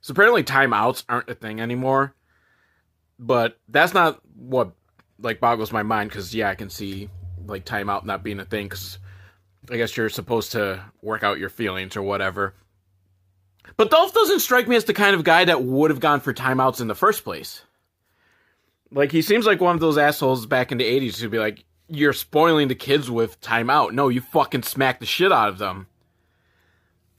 so apparently timeouts aren't a thing anymore. But that's not what like boggles my mind cuz yeah, I can see like timeout not being a thing cuz I guess you're supposed to work out your feelings or whatever. But Dolph doesn't strike me as the kind of guy that would have gone for timeouts in the first place. Like he seems like one of those assholes back in the '80s who'd be like, "You're spoiling the kids with timeout." No, you fucking smack the shit out of them.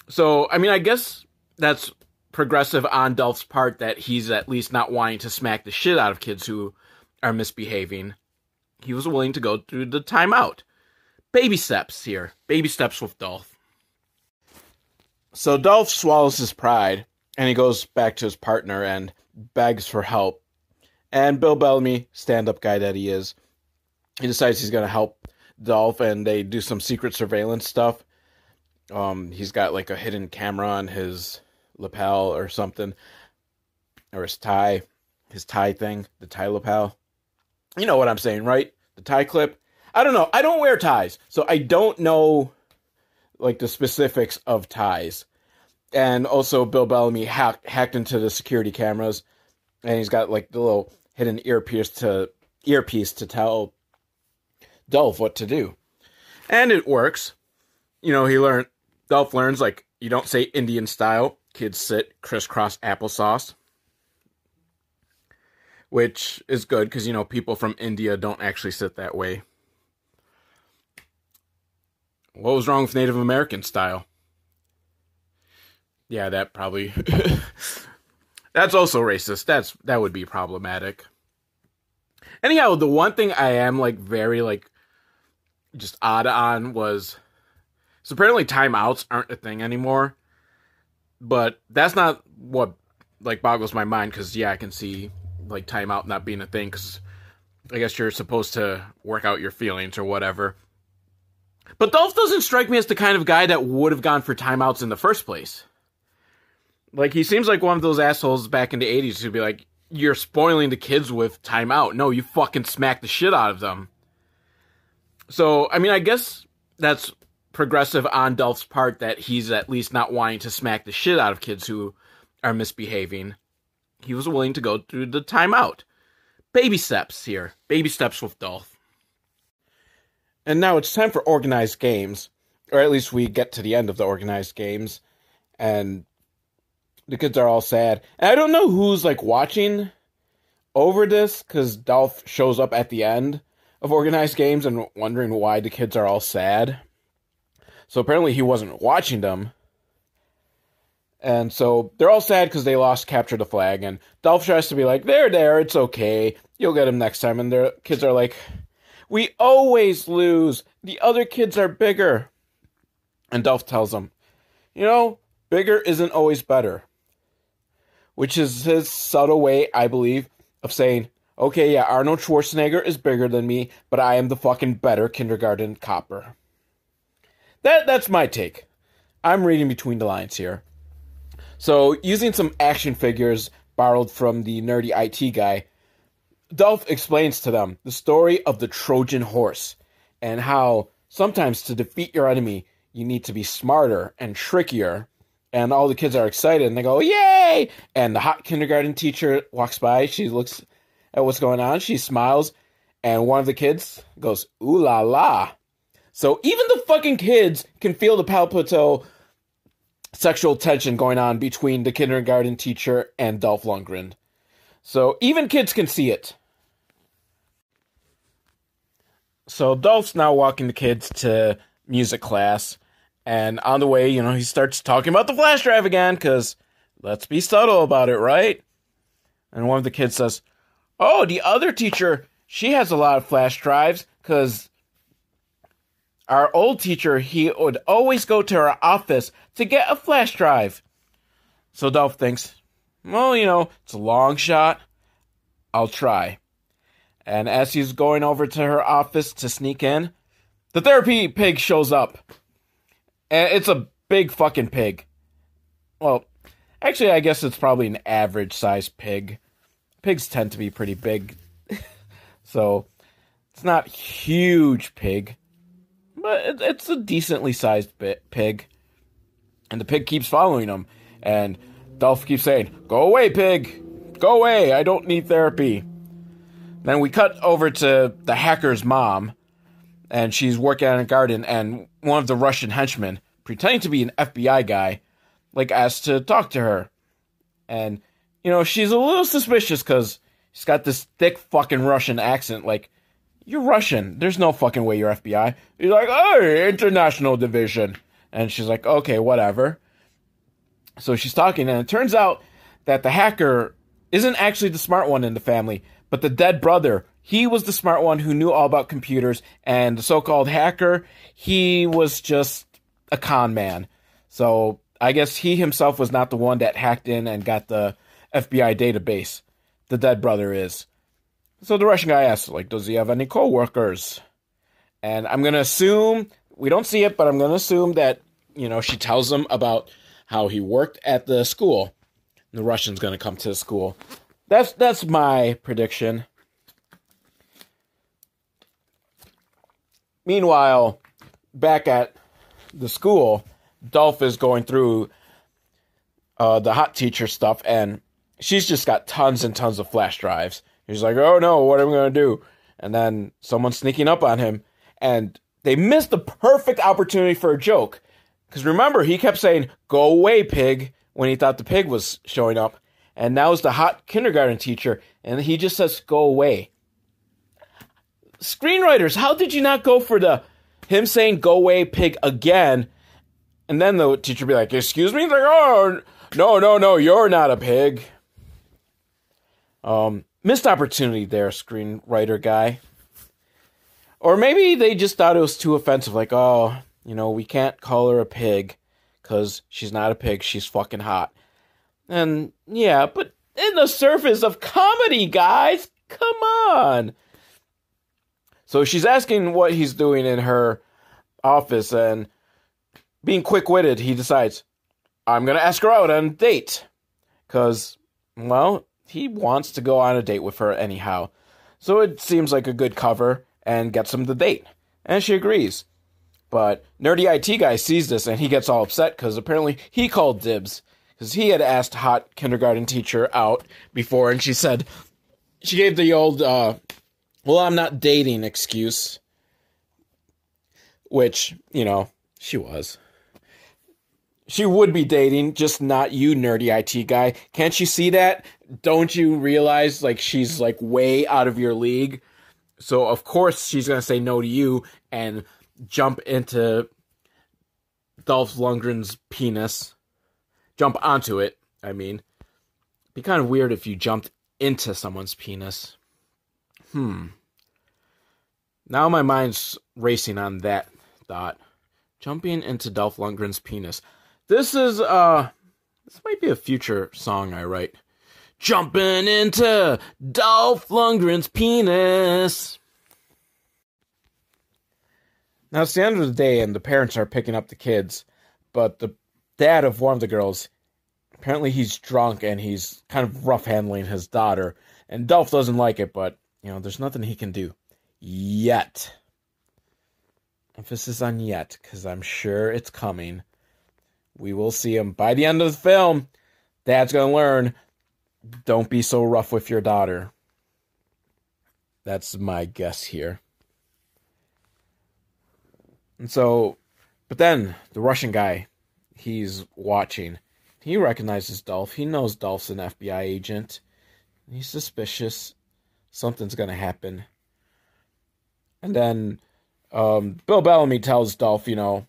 So, I mean, I guess that's progressive on Dolph's part that he's at least not wanting to smack the shit out of kids who are misbehaving. He was willing to go through the timeout. Baby steps here. Baby steps with Dolph. So Dolph swallows his pride and he goes back to his partner and begs for help. And Bill Bellamy, stand up guy that he is, he decides he's going to help Dolph and they do some secret surveillance stuff. Um, he's got like a hidden camera on his lapel or something, or his tie, his tie thing, the tie lapel. You know what I'm saying, right? The tie clip. I don't know. I don't wear ties, so I don't know like the specifics of ties. And also, Bill Bellamy hack, hacked into the security cameras, and he's got like the little hidden earpiece to earpiece to tell Dolph what to do, and it works. You know, he learned Dolph learns like you don't say Indian style. Kids sit crisscross applesauce, which is good because you know people from India don't actually sit that way. What was wrong with Native American style? Yeah, that probably That's also racist. That's that would be problematic. Anyhow, the one thing I am like very like just odd on was so apparently timeouts aren't a thing anymore. But that's not what like boggles my mind cuz yeah, I can see like timeout not being a thing cuz I guess you're supposed to work out your feelings or whatever. But Dolph doesn't strike me as the kind of guy that would have gone for timeouts in the first place. Like he seems like one of those assholes back in the '80s who'd be like, "You're spoiling the kids with timeout." No, you fucking smack the shit out of them. So, I mean, I guess that's progressive on Dolph's part that he's at least not wanting to smack the shit out of kids who are misbehaving. He was willing to go through the timeout. Baby steps here. Baby steps with Dolph. And now it's time for organized games. Or at least we get to the end of the organized games. And the kids are all sad. And I don't know who's like watching over this because Dolph shows up at the end of organized games and wondering why the kids are all sad. So apparently he wasn't watching them. And so they're all sad because they lost capture the flag. And Dolph tries to be like, "There, there, it's okay. You'll get him next time." And their kids are like, "We always lose. The other kids are bigger." And Dolph tells them, "You know, bigger isn't always better." Which is his subtle way, I believe, of saying, "Okay, yeah, Arnold Schwarzenegger is bigger than me, but I am the fucking better kindergarten copper." That that's my take. I'm reading between the lines here. So, using some action figures borrowed from the nerdy IT guy, Dolph explains to them the story of the Trojan horse and how sometimes to defeat your enemy, you need to be smarter and trickier. And all the kids are excited and they go, Yay! And the hot kindergarten teacher walks by. She looks at what's going on. She smiles. And one of the kids goes, Ooh la la. So even the fucking kids can feel the palpito sexual tension going on between the kindergarten teacher and Dolph Lundgren. So even kids can see it. So Dolph's now walking the kids to music class, and on the way, you know, he starts talking about the flash drive again, because let's be subtle about it, right? And one of the kids says, Oh, the other teacher, she has a lot of flash drives, because our old teacher, he would always go to our office to get a flash drive. So Dolph thinks, well, you know, it's a long shot. I'll try. And as he's going over to her office to sneak in, the therapy pig shows up. It's a big fucking pig. Well, actually, I guess it's probably an average sized pig. Pigs tend to be pretty big. so, it's not huge pig but it's a decently sized pig. And the pig keeps following him. And Dolph keeps saying, Go away, pig! Go away! I don't need therapy. Then we cut over to the hacker's mom, and she's working in a garden, and one of the Russian henchmen, pretending to be an FBI guy, like asked to talk to her. And, you know, she's a little suspicious because she's got this thick fucking Russian accent, like, you're Russian. There's no fucking way you're FBI. He's like, oh, international division. And she's like, okay, whatever. So she's talking, and it turns out that the hacker isn't actually the smart one in the family, but the dead brother. He was the smart one who knew all about computers, and the so called hacker, he was just a con man. So I guess he himself was not the one that hacked in and got the FBI database. The dead brother is. So the Russian guy asks, like, does he have any coworkers? And I'm gonna assume we don't see it, but I'm gonna assume that you know she tells him about how he worked at the school. The Russian's gonna come to the school. That's that's my prediction. Meanwhile, back at the school, Dolph is going through uh, the hot teacher stuff, and she's just got tons and tons of flash drives He's like, oh no, what am I going to do? And then someone's sneaking up on him, and they missed the perfect opportunity for a joke. Because remember, he kept saying, go away, pig, when he thought the pig was showing up. And now it's the hot kindergarten teacher, and he just says, go away. Screenwriters, how did you not go for the him saying go away pig again? And then the teacher be like, excuse me? He's like, oh, no, no, no, you're not a pig. Um, missed opportunity there, screenwriter guy. Or maybe they just thought it was too offensive. Like, oh, you know, we can't call her a pig because she's not a pig. She's fucking hot. And yeah, but in the surface of comedy, guys, come on. So she's asking what he's doing in her office, and being quick witted, he decides, I'm gonna ask her out on a date. Cause, well, he wants to go on a date with her anyhow. So it seems like a good cover and gets him the date. And she agrees. But Nerdy IT guy sees this and he gets all upset because apparently he called dibs. Because he had asked hot kindergarten teacher out before and she said, she gave the old, uh, well, I'm not dating excuse. Which, you know, she was. She would be dating, just not you, nerdy IT guy. Can't you see that? Don't you realize, like, she's, like, way out of your league? So, of course, she's to say no to you and jump into Dolph Lundgren's penis. Jump onto it, I mean. Be kind of weird if you jumped into someone's penis. Hmm. Now my mind's racing on that thought. Jumping into Dolph Lundgren's penis. This is uh this might be a future song I write. Jumping into Dolph Lundgren's penis. Now it's the end of the day and the parents are picking up the kids, but the dad of one of the girls apparently he's drunk and he's kind of rough handling his daughter. And Dolph doesn't like it, but you know, there's nothing he can do. Yet. Emphasis on yet, because I'm sure it's coming. We will see him by the end of the film. Dad's gonna learn. Don't be so rough with your daughter. That's my guess here. And so, but then the Russian guy, he's watching. He recognizes Dolph. He knows Dolph's an FBI agent. He's suspicious. Something's gonna happen. And then um, Bill Bellamy tells Dolph, you know,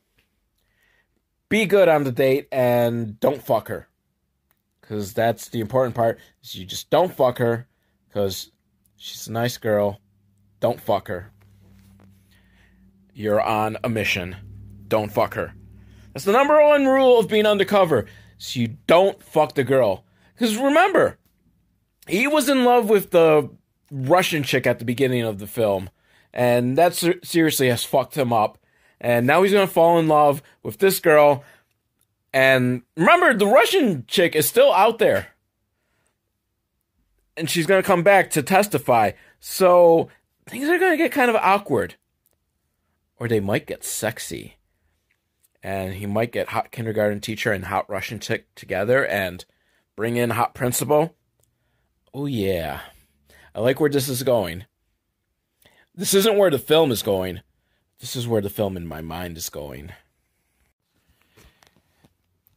be good on the date and don't fuck her. Because that's the important part. Is you just don't fuck her. Because she's a nice girl. Don't fuck her. You're on a mission. Don't fuck her. That's the number one rule of being undercover. So you don't fuck the girl. Because remember, he was in love with the Russian chick at the beginning of the film. And that seriously has fucked him up. And now he's to fall in love with this girl. And remember, the Russian chick is still out there. And she's to come back to testify. So things are to get kind of awkward. Or they might get sexy. And he might get hot kindergarten teacher and hot Russian chick together and bring in hot principal. Oh, yeah. I like where this is going. This isn't where the film is going. This is where the film in my mind is going.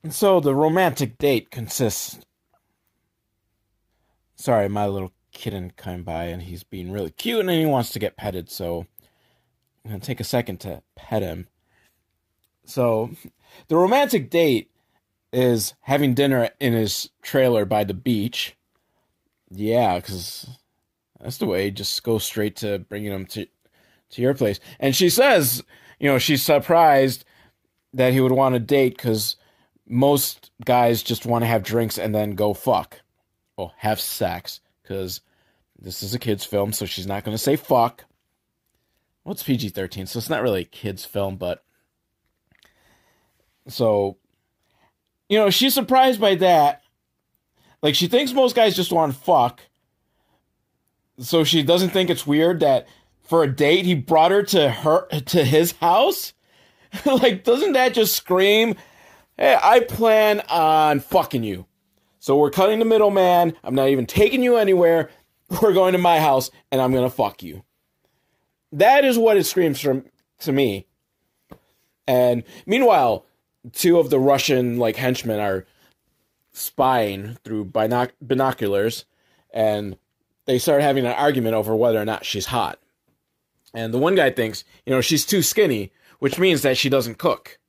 And so the romantic date consists. Sorry, my little kitten came by and he's being really cute and he wants to get petted, so I'm going to take a second to pet him. So, the romantic date is having dinner in his trailer by the beach. Yeah, because that's the way. Just go straight to bringing him to to your place. And she says, you know, she's surprised that he would want to date because most guys just want to have drinks and then go fuck. or have sex because this is a kids' film, so she's not going to say fuck. Well, it's PG 13, so it's not really a kids' film, but. So, you know, she's surprised by that. Like, she thinks most guys just want fuck so she doesn't think it's weird that for a date he brought her to her to his house. like, doesn't that just scream? Hey, I plan on fucking you. So we're cutting the middleman. I'm not even taking you anywhere. We're going to my house and I'm gonna fuck you. That is what it screams from to me. And meanwhile, two of the Russian like henchmen are spying through binoc- binoculars and they start having an argument over whether or not she's hot. And the one guy thinks, you know, she's too skinny, which means that she doesn't cook.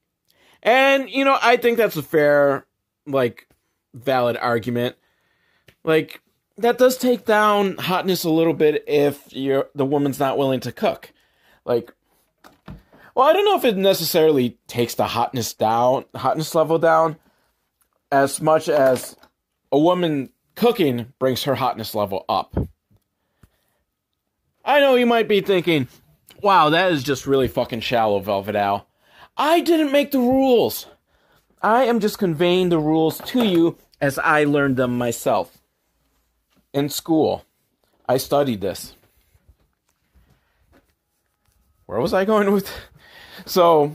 And, you know, I think that's a fair, like, valid argument. Like, that does take down hotness a little bit if you're the woman's not willing to cook. Like, well, I don't know if it necessarily takes the hotness down, hotness level down, as much as a woman Cooking brings her hotness level up. I know you might be thinking, wow, that is just really fucking shallow, Velvet. I didn't make the rules. I am just conveying the rules to you as I learned them myself. In school, I studied this. Where was I going with? So,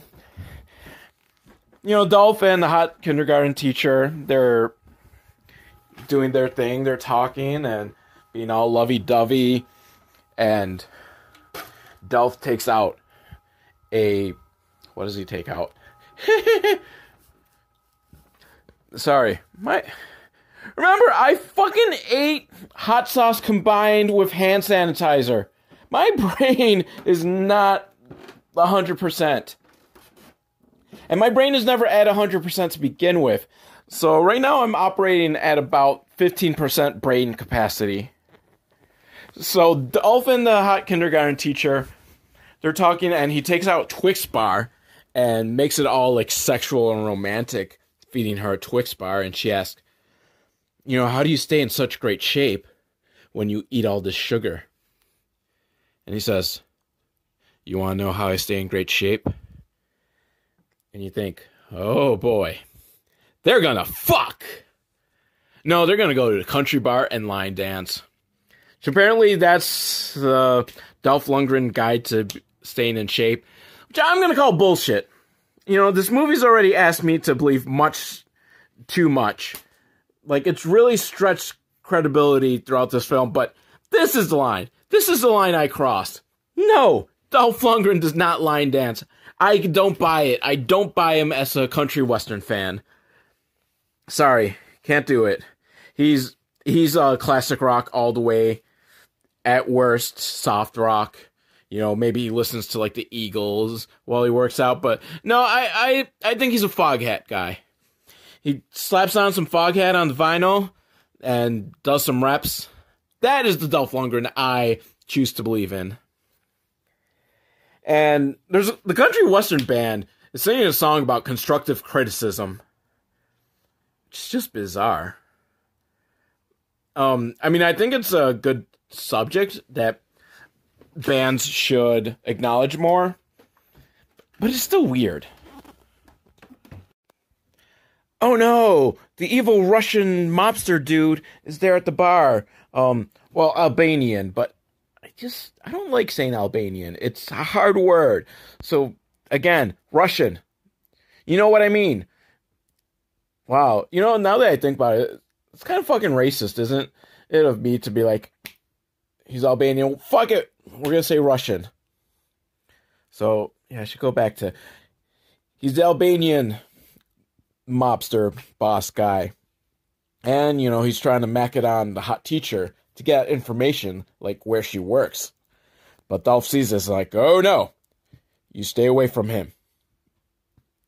you know, Dolphin, the hot kindergarten teacher, they're doing their thing. They're talking and being all lovey dovey. And Dolph takes out a. What does he take out? Sorry. My. Remember, I fucking ate hot sauce combined with hand sanitizer. My brain is not 100%. And my brain is never at 100% to begin with. So right now I'm operating at about 15% brain capacity. So Dolph and, the hot kindergarten teacher, they're talking and he takes out Twix bar and makes it all like sexual and romantic, feeding her a Twix bar. And she asks, You know, how do you stay in such great shape when you eat all this sugar? And he says, You want to know how I stay in great shape? And you think, Oh boy, they're gonna fuck. No, they're gonna go to the country bar and line dance. So apparently, that's the Dolph Lundgren guide to staying in shape, which I'm gonna call bullshit. You know, this movie's already asked me to believe much too much. Like, it's really stretched credibility throughout this film, but this is the line. This is the line I crossed. No, Dolph Lundgren does not line dance. I don't buy it. I don't buy him as a country western fan. Sorry, can't do it. He's he's a classic rock all the way at worst soft rock. You know, maybe he listens to like the Eagles while he works out, but no, I I, I think he's a Foghat guy. He slaps on some Foghat on the vinyl and does some reps. That is the Dolph Lundgren I choose to believe in. And there's the country western band is singing a song about constructive criticism. It's just bizarre. Um, I mean, I think it's a good subject that bands should acknowledge more, but it's still weird. Oh no, the evil Russian mobster dude is there at the bar. Um, well, Albanian, but I just I don't like saying Albanian. It's a hard word. So again, Russian. You know what I mean? Wow. You know, now that I think about it, it's kind of fucking racist, isn't it, of me to be like, he's Albanian. Fuck it. We're going to say Russian. So, yeah, I should go back to. He's the Albanian mobster boss guy. And, you know, he's trying to mac it on the hot teacher to get information, like where she works. But Dolph sees this like, oh no, you stay away from him.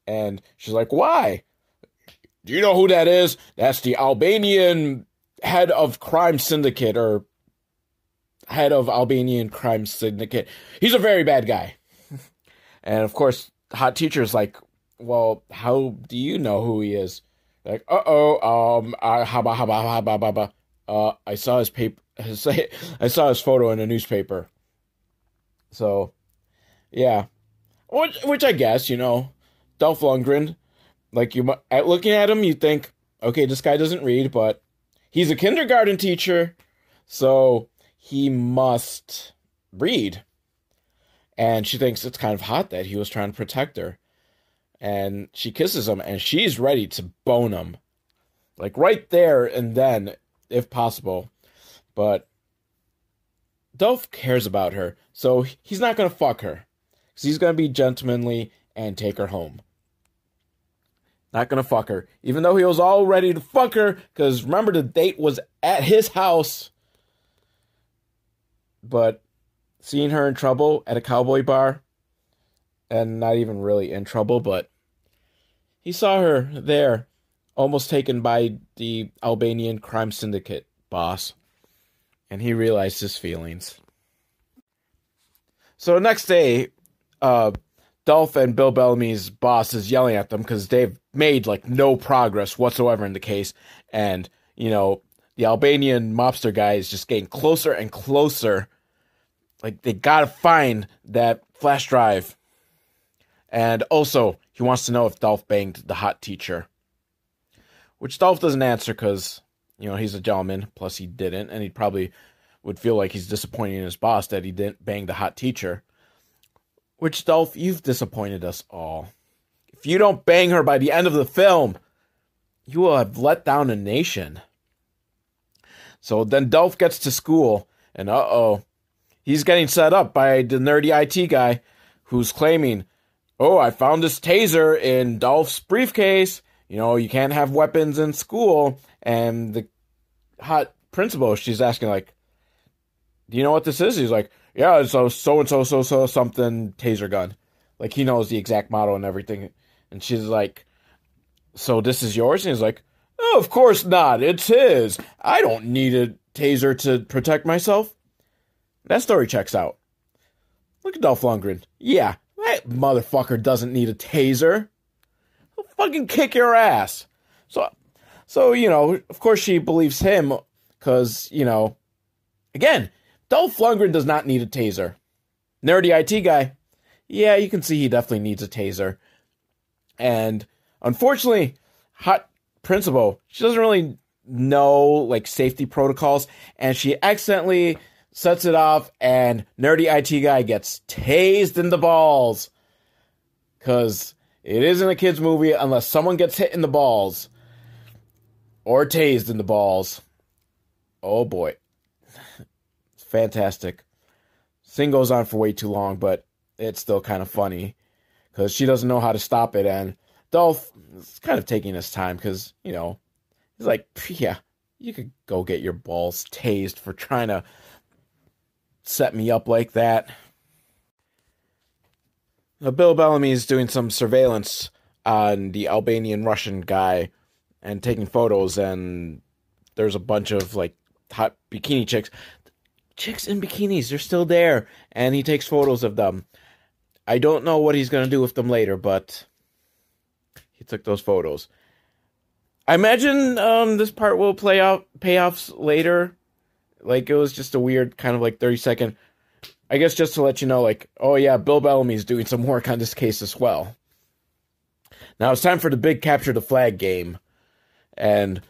And she's like, why? Do you know who that is? That's the Albanian head of crime syndicate or head of Albanian crime syndicate. He's a very bad guy. and of course, hot teacher's like, well, how do you know who he is? Like, uh oh, um, uh, haba, haba, haba, haba. Uh, I saw his paper. I saw his photo in a newspaper. So, yeah, which, which I guess you know, Dolph Lundgren like you, at looking at him, you think, okay, this guy doesn't read, but he's a kindergarten teacher, so he must read. And she thinks it's kind of hot that he was trying to protect her. And she kisses him, and she's ready to bone him. Like right there and then, if possible. But Dolph cares about her, so he's not going to fuck her. Because he's going to be gentlemanly and take her home. Not gonna fuck her. Even though he was all ready to fuck her, because remember the date was at his house. But seeing her in trouble at a cowboy bar, and not even really in trouble, but he saw her there, almost taken by the Albanian crime syndicate boss, and he realized his feelings. So the next day, uh, Dolph and Bill Bellamy's boss is yelling at them because they've made like no progress whatsoever in the case, and you know the Albanian mobster guy is just getting closer and closer. Like they gotta find that flash drive, and also he wants to know if Dolph banged the hot teacher. Which Dolph doesn't answer because, you know, he's a gentleman, plus he didn't, and he probably would feel like he's disappointing his boss that he didn't bang the hot teacher. Which, Dolph, you've disappointed us all. If you don't bang her by the end of the film, you will have let down a nation. So then Dolph gets to school, and uh oh, he's getting set up by the nerdy IT guy who's claiming, Oh, I found this taser in Dolph's briefcase. You know, you can't have weapons in school. And the hot principal, she's asking, like, Do you know what this is? He's like, Yeah, it's a so and so, so, so something taser gun. Like, he knows the exact model and everything. And she's like, So this is yours? And he's like, Oh, of course not. It's his. I don't need a taser to protect myself. That story checks out. Look at Dolph Lundgren. Yeah, that motherfucker doesn't need a taser. He'll fucking kick your ass. So, so you know, of course she believes him because you know, again, Dolph Lundgren does not need a taser. Nerdy IT guy, yeah, you can see he definitely needs a taser. And unfortunately, hot principal, she doesn't really know like safety protocols, and she accidentally sets it off, and nerdy IT guy gets tased in the balls. Cause it isn't a kids movie unless someone gets hit in the balls or tased in the balls. Oh boy, it's fantastic. Thing goes on for way too long, but it's still kind of funny because she doesn't know how to stop it, and Dolph is kind of taking his time because you know he's like, yeah, you could go get your balls tased for trying to set me up like that. Now, Bill Bellamy is doing some surveillance on the Albanian Russian guy and taking photos, and there's a bunch of like hot bikini chicks. Chicks in bikinis, they're still there, and he takes photos of them. I don't know what he's gonna do with them later, but he took those photos. I imagine um, this part will play out payoffs later like it was just a weird kind of like 30 second I guess just to let you know, like, oh yeah, Bill Bellamy's doing some work on this case as well. Now it's time for the big capture the flag game. And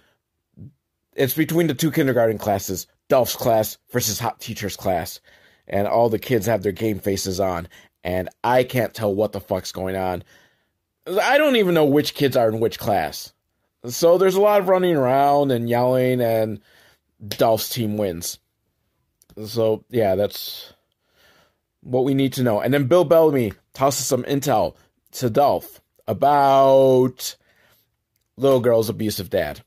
it's between the two kindergarten classes, Dolph's class versus Hot Teacher's class. And all the kids have their game faces on. And I can't tell what the fuck's going on. I don't even know which kids are in which class. So there's a lot of running around and yelling and Dolph's team wins. So yeah, that's what we need to know. And then Bill Bellamy tosses some intel to Dolph about little girl's abusive dad,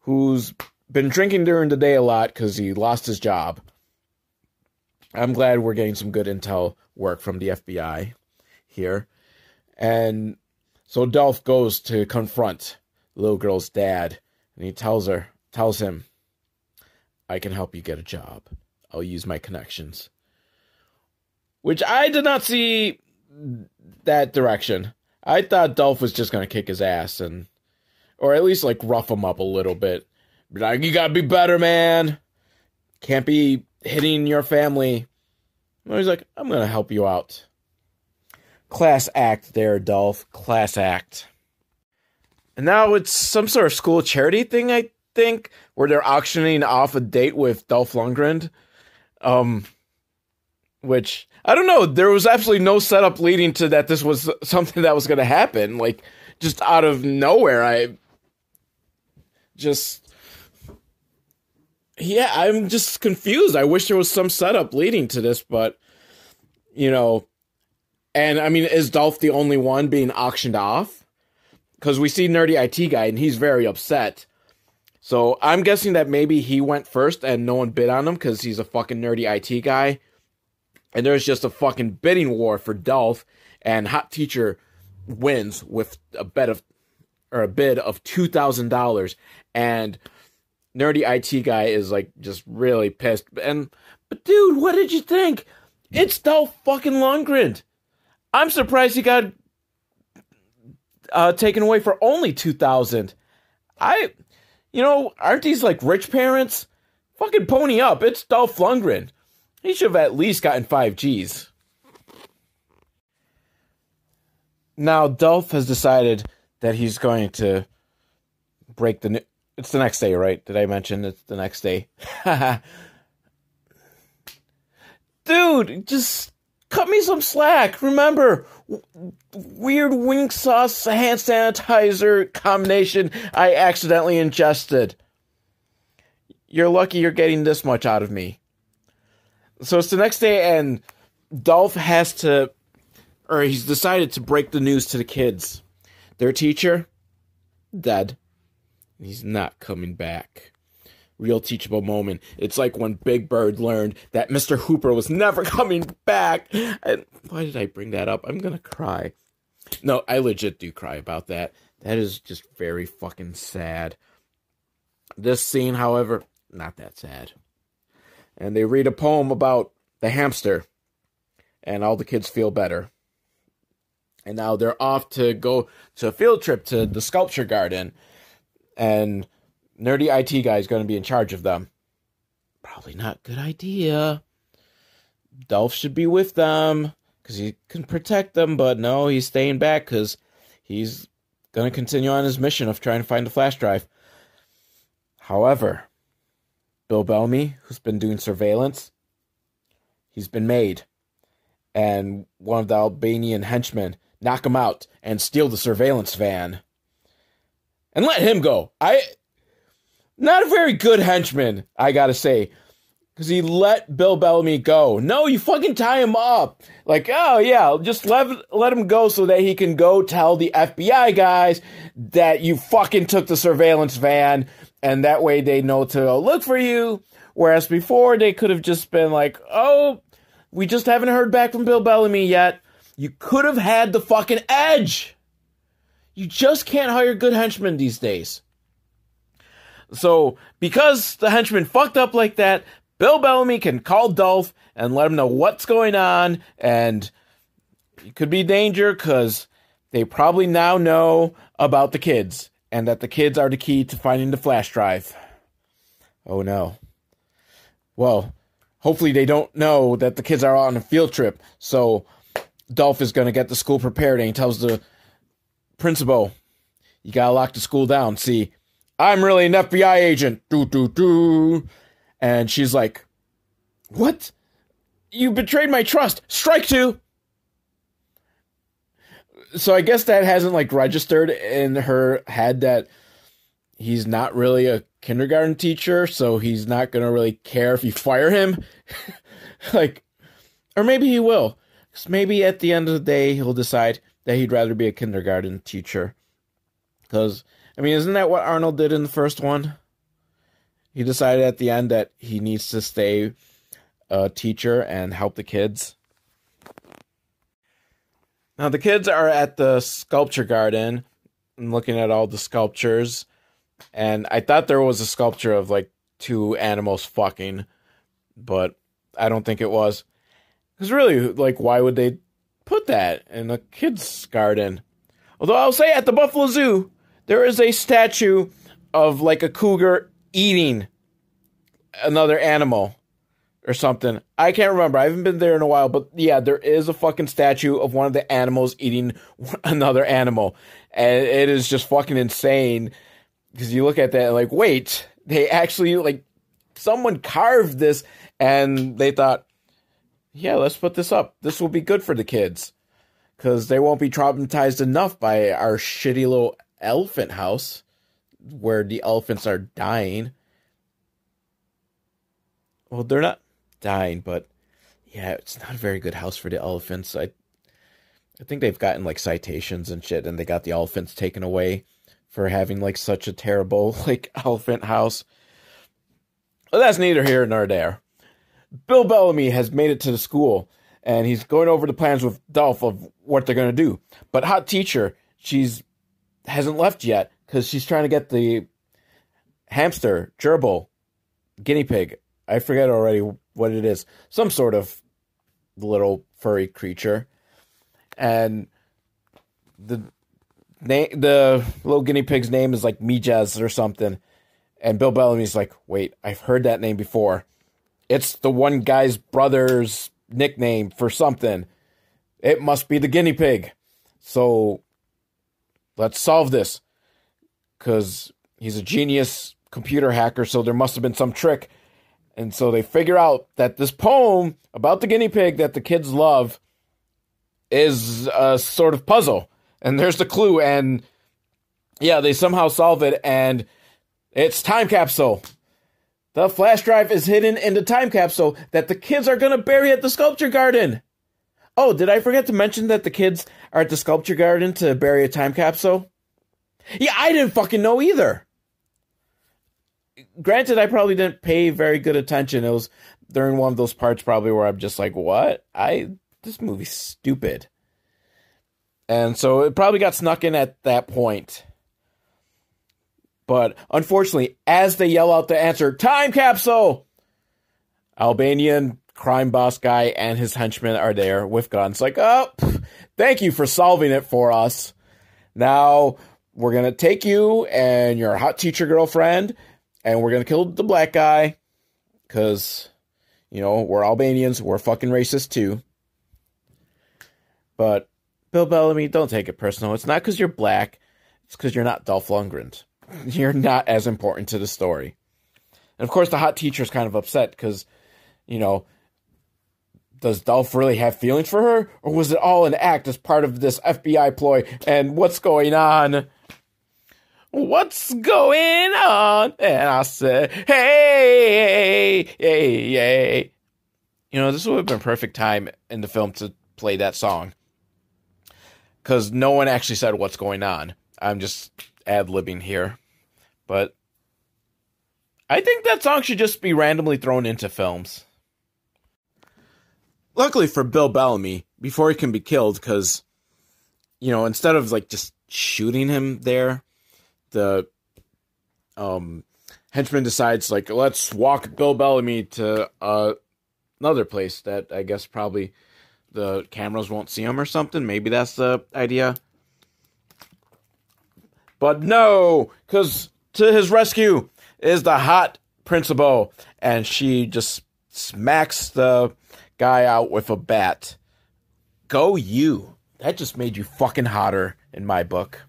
who's been drinking during the day a lot because he lost his job. I'm glad we're getting some good intel work from the FBI here. And so Dolph goes to confront little girl's dad, and he tells her, tells him, I can help you get a job. I'll use my connections. Which I did not see that direction. I thought Dolph was just gonna kick his ass and or at least like rough him up a little bit. Be like, you gotta be better, man. Can't be hitting your family. And he's like, I'm gonna help you out. Class act there, Dolph. Class act. And now it's some sort of school charity thing, I think, where they're auctioning off a date with Dolph Lundgren. Um, which I don't know. There was absolutely no setup leading to that. This was something that was going to happen. Like just out of nowhere, I just yeah, I'm just confused. I wish there was some setup leading to this, but you know, and I mean, is Dolph the only one being auctioned off? Because we see Nerdy IT guy, and he's very upset so I'm guessing that maybe he went first and no one bid on him because he's a fucking nerdy IT guy. And there's just a fucking bidding war for Dolph, and Hot Teacher wins with a bet of or a bid of two thousand dollars, and nerdy IT guy is like just really pissed. And but dude, what did you think? It's Dolph fucking Lundgren. I'm surprised he got uh, taken away for only two thousand. I you know, aren't these like rich parents? Fucking pony up. It's Dolph Lundgren. He should have at least gotten five G's. now Dolph has decided that he's going to break the. New- It's the next day, right? Did I mention it's the next day? Dude, just cut me some slack. Remember, weird wing sauce hand sanitizer combination I accidentally ingested. You're lucky you're getting this much out of me. So it's the next day, and Dolph has to, or he's decided to break the news to the kids. Their teacher, dead. He's not coming back. Real teachable moment. It's like when Big Bird learned that Mr. Hooper was never coming back. And why did I bring that up? I'm gonna cry. No, I legit do cry about that. That is just very fucking sad. This scene, however, not that sad. And they read a poem about the hamster, and all the kids feel better. And now they're off to go to a field trip to the sculpture garden, and nerdy IT guy is going to be in charge of them. Probably not good idea. Dolph should be with them because he can protect them, but no, he's staying back because he's going to continue on his mission of trying to find the flash drive. However, Bill Bellamy, who's been doing surveillance, he's been made. And one of the Albanian henchmen knock him out and steal the surveillance van. And let him go. I not a very good henchman, I gotta say. Because he let Bill Bellamy go. No, you fucking tie him up. Like, oh yeah, just let, let him go so that he can go tell the FBI guys that you fucking took the surveillance van and that way they know to look for you. Whereas before they could have just been like, oh, we just haven't heard back from Bill Bellamy yet. You could have had the fucking edge. You just can't hire good henchmen these days. So, because the henchman fucked up like that, Bill Bellamy can call Dolph and let him know what's going on, and it could be danger because they probably now know about the kids and that the kids are the key to finding the flash drive. Oh no. Well, hopefully they don't know that the kids are on a field trip, so Dolph is going to get the school prepared and he tells the principal, You got to lock the school down. See, I'm really an FBI agent. Do, do, do. And she's like, What? You betrayed my trust. Strike two. So I guess that hasn't like registered in her head that he's not really a kindergarten teacher, so he's not gonna really care if you fire him. like, or maybe he will. Because maybe at the end of the day, he'll decide that he'd rather be a kindergarten teacher. Because I mean, isn't that what Arnold did in the first one? He decided at the end that he needs to stay a teacher and help the kids. Now, the kids are at the sculpture garden and looking at all the sculptures. And I thought there was a sculpture of like two animals fucking, but I don't think it was. Because really, like, why would they put that in a kid's garden? Although I'll say at the Buffalo Zoo, there is a statue of like a cougar eating another animal or something. I can't remember. I haven't been there in a while, but yeah, there is a fucking statue of one of the animals eating another animal. And it is just fucking insane because you look at that and like, wait, they actually like someone carved this and they thought, yeah, let's put this up. This will be good for the kids because they won't be traumatized enough by our shitty little elephant house where the elephants are dying. Well, they're not dying, but yeah, it's not a very good house for the elephants. I I think they've gotten like citations and shit and they got the elephants taken away for having like such a terrible like elephant house. Well, that's neither here nor there. Bill Bellamy has made it to the school and he's going over the plans with Dolph of what they're going to do. But Hot Teacher, she's hasn't left yet because she's trying to get the hamster, gerbil, guinea pig. I forget already what it is. Some sort of little furry creature. And the name, the little guinea pig's name is like Mijaz or something. And Bill Bellamy's like, wait, I've heard that name before. It's the one guy's brother's nickname for something. It must be the guinea pig. So let's solve this. Because he's a genius computer hacker, so there must have been some trick. And so they figure out that this poem about the guinea pig that the kids love is a sort of puzzle. And there's the clue. And yeah, they somehow solve it. And it's time capsule. The flash drive is hidden in the time capsule that the kids are going to bury at the sculpture garden. Oh, did I forget to mention that the kids are at the sculpture garden to bury a time capsule? Yeah, I didn't fucking know either. Granted, I probably didn't pay very good attention. It was during one of those parts probably where I'm just like, what? I this movie's stupid. And so it probably got snuck in at that point. But unfortunately, as they yell out the answer, time capsule, Albanian crime boss guy and his henchmen are there with guns. Like, oh, thank you for solving it for us. Now we're going to take you and your hot teacher girlfriend and we're going to kill the black guy because, you know, we're Albanians. We're fucking racist too. But Bill Bellamy, don't take it personal. It's not because you're black, it's because you're not Dolph Lundgren. You're not as important to the story. And of course, the hot teacher is kind of upset because, you know, does Dolph really have feelings for her? Or was it all an act as part of this FBI ploy? And what's going on? What's going on? And I said, hey, hey, hey. You know, this would have been perfect time in the film to play that song. Because no one actually said what's going on. I'm just ad libbing here. But I think that song should just be randomly thrown into films. Luckily for Bill Bellamy, before he can be killed, because, you know, instead of like just shooting him there, the um, henchman decides, like, let's walk Bill Bellamy to uh, another place that I guess probably the cameras won't see him or something. Maybe that's the idea. But no, because to his rescue is the hot principal, and she just smacks the guy out with a bat. Go you. That just made you fucking hotter in my book.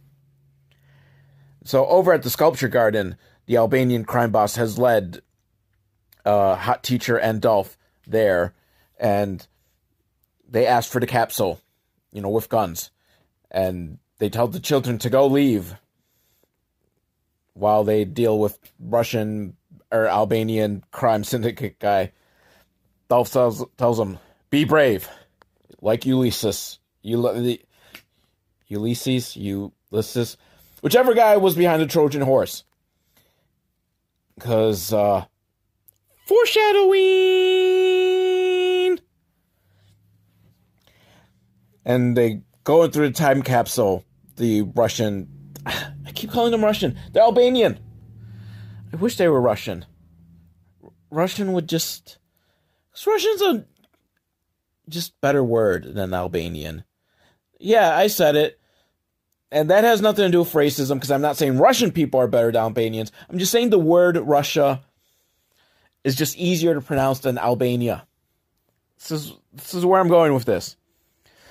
So over at the sculpture garden, the Albanian crime boss has led uh, Hot Teacher and Dolph there, and they ask for the capsule, you know, with guns, and they tell the children to go leave while they deal with Russian or Albanian crime syndicate guy. Dolph tells, tells them, "Be brave, like Ulysses. You, Ulysses, Ulysses, whichever guy was behind the Trojan horse." Because uh, foreshadowing, and they go through the time capsule. The Russian, I keep calling them Russian. They're Albanian. I wish they were Russian. Russian would just Russian's a just better word than Albanian. Yeah, I said it. And that has nothing to do with racism because I'm not saying Russian people are better than Albanians. I'm just saying the word Russia is just easier to pronounce than Albania. This is this is where I'm going with this.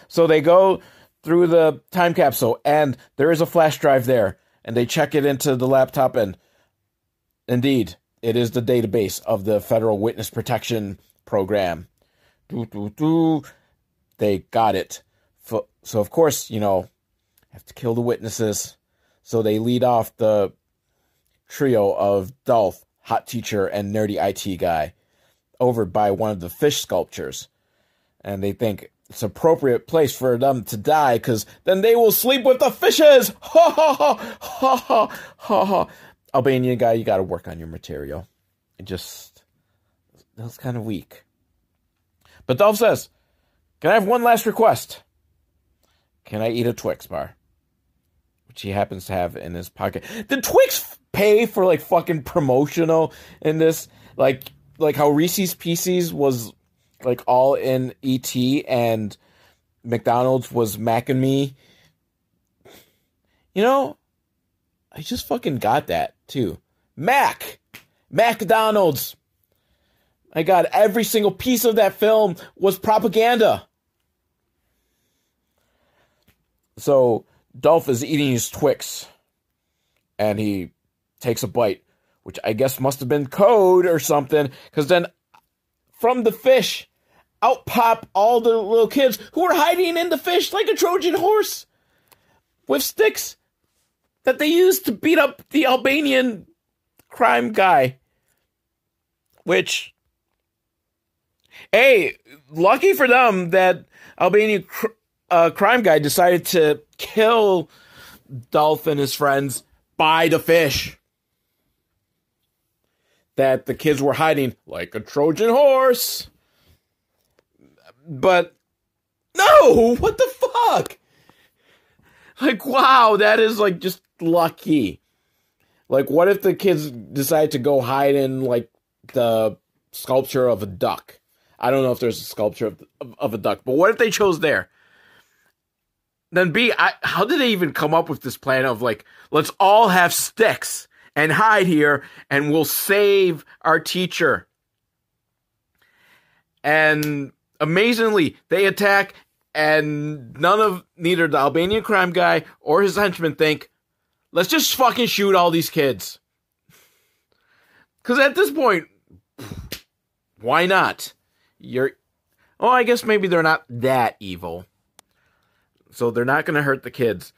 So they go through the time capsule and there is a flash drive there and they check it into the laptop and indeed it is the database of the Federal Witness Protection program. Doo, doo, doo. They got it. So, of course, you know, have to kill the witnesses. So they lead off the trio of Dolph, Hot Teacher, and Nerdy IT Guy over by one of the fish sculptures. And they think it's appropriate place for them to die because then they will sleep with the fishes. Ha ha ha ha ha ha ha. Albanian guy, you got to work on your material. It just that was kind of weak. But Dolph says, Can I have one last request? Can I eat a Twix bar? Which he happens to have in his pocket. Did Twix pay for like fucking promotional in this? Like like how Reese's Pieces was like all in ET and McDonald's was Mac and me. You know, I just fucking got that too. Mac! McDonald's! My God, every single piece of that film was propaganda. So Dolph is eating his Twix, and he takes a bite, which I guess must have been code or something, because then from the fish, out pop all the little kids who were hiding in the fish like a Trojan horse with sticks that they used to beat up the Albanian crime guy. Which, hey, lucky for them that Albanian cr- uh, crime guy decided to kill Dolph and his friends by the fish that the kids were hiding like a Trojan horse. But no, what the fuck? Like, wow, that is like just lucky. Like, what if the kids decide to go hide in like the sculpture of a duck? I don't know if there's a sculpture of, of, of a duck, but what if they chose there? Then B, I, how did they even come up with this plan of like, let's all have sticks and hide here and we'll save our teacher? And amazingly, they attack and none of neither the Albanian crime guy or his henchmen think, let's just fucking shoot all these kids. Because at this point, why not? You're. Oh, I guess maybe they're not that evil. So they're not going to hurt the kids.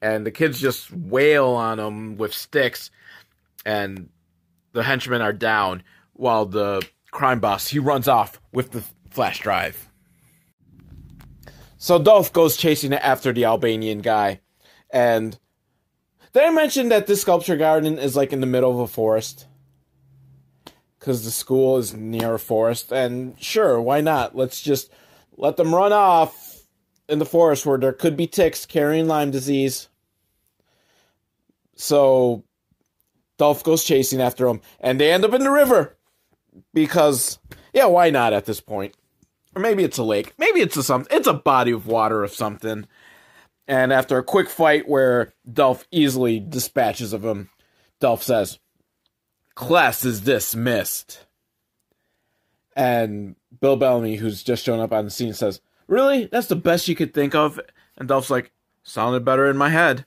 And the kids just wail on them with sticks. And the henchmen are down while the crime boss, he runs off with the flash drive. So Dolph goes chasing after the Albanian guy. And did I mention that this sculpture garden is like in the middle of a forest? Because the school is near a forest. And sure, why not? Let's just let them run off in the forest where there could be ticks carrying Lyme disease. So Dolph goes chasing after them, and they end up in the river. Because, yeah, why not at this point? Or maybe it's a lake. Maybe it's a something. It's a body of water of something. And after a quick fight where Dolph easily dispatches of him, Dolph says, Class is dismissed. And Bill Bellamy, who's just shown up on the scene, says, Really? That's the best you could think of? And Dolph's like, Sounded better in my head.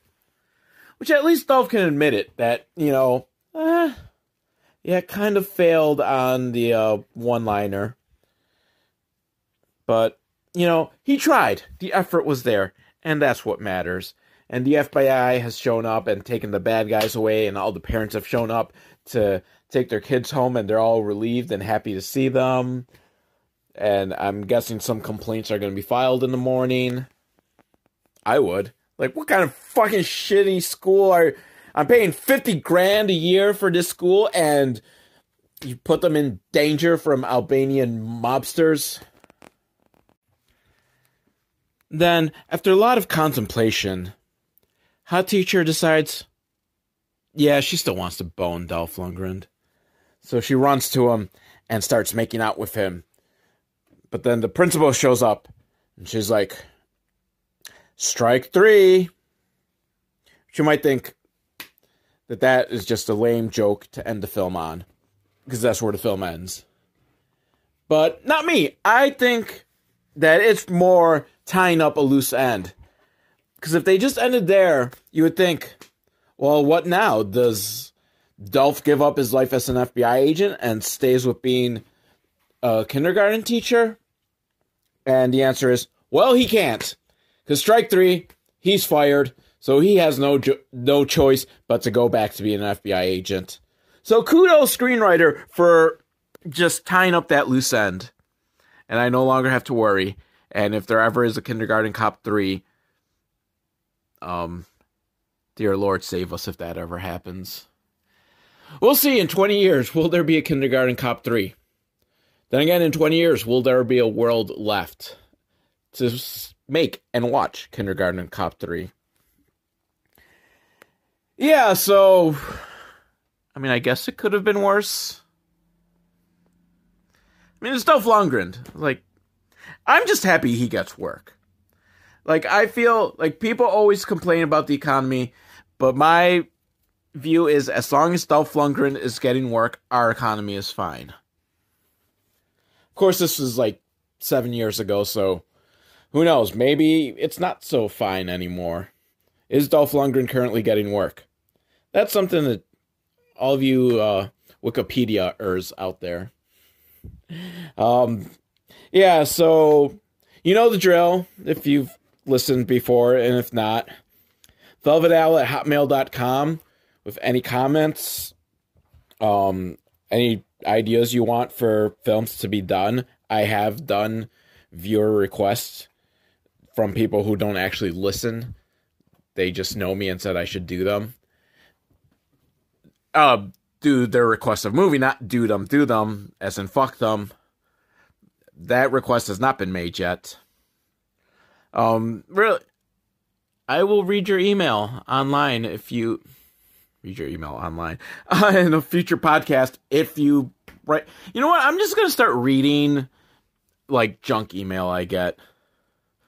Which at least Dolph can admit it, that, you know, eh, yeah, kind of failed on the uh, one liner. But, you know, he tried. The effort was there, and that's what matters. And the FBI has shown up and taken the bad guys away, and all the parents have shown up to take their kids home, and they're all relieved and happy to see them. And I'm guessing some complaints are going to be filed in the morning. I would. Like, what kind of fucking shitty school are. I'm paying 50 grand a year for this school, and you put them in danger from Albanian mobsters? Then, after a lot of contemplation, Hot Teacher decides, yeah, she still wants to bone Dolph Lundgren. So she runs to him and starts making out with him. But then the principal shows up and she's like, strike three. You might think that that is just a lame joke to end the film on because that's where the film ends. But not me. I think that it's more tying up a loose end. Because if they just ended there, you would think, well, what now? Does Dolph give up his life as an FBI agent and stays with being a kindergarten teacher? And the answer is, well, he can't. Because strike three, he's fired, so he has no jo- no choice but to go back to being an FBI agent. So kudos, screenwriter, for just tying up that loose end. And I no longer have to worry. And if there ever is a Kindergarten Cop 3, um, dear Lord, save us if that ever happens. We'll see in 20 years, will there be a Kindergarten Cop 3? Then again, in 20 years, will there be a world left to make and watch Kindergarten Cop 3? Yeah, so. I mean, I guess it could have been worse. I mean, it's Dolph Lundgren. Like, I'm just happy he gets work. Like I feel like people always complain about the economy, but my view is as long as Dolph Lundgren is getting work, our economy is fine. Of course, this was like seven years ago, so who knows? Maybe it's not so fine anymore. Is Dolph Lundgren currently getting work? That's something that all of you uh, Wikipedia-ers out there. Um, yeah, so you know the drill if you've listened before, and if not, velvetowl at hotmail.com with any comments, um, any ideas you want for films to be done. I have done viewer requests from people who don't actually listen. They just know me and said I should do them. Uh, do their request of movie, not do them, do them, as in fuck them. That request has not been made yet. Um, really, I will read your email online if you read your email online in a future podcast if you write. You know what? I'm just gonna start reading like junk email I get.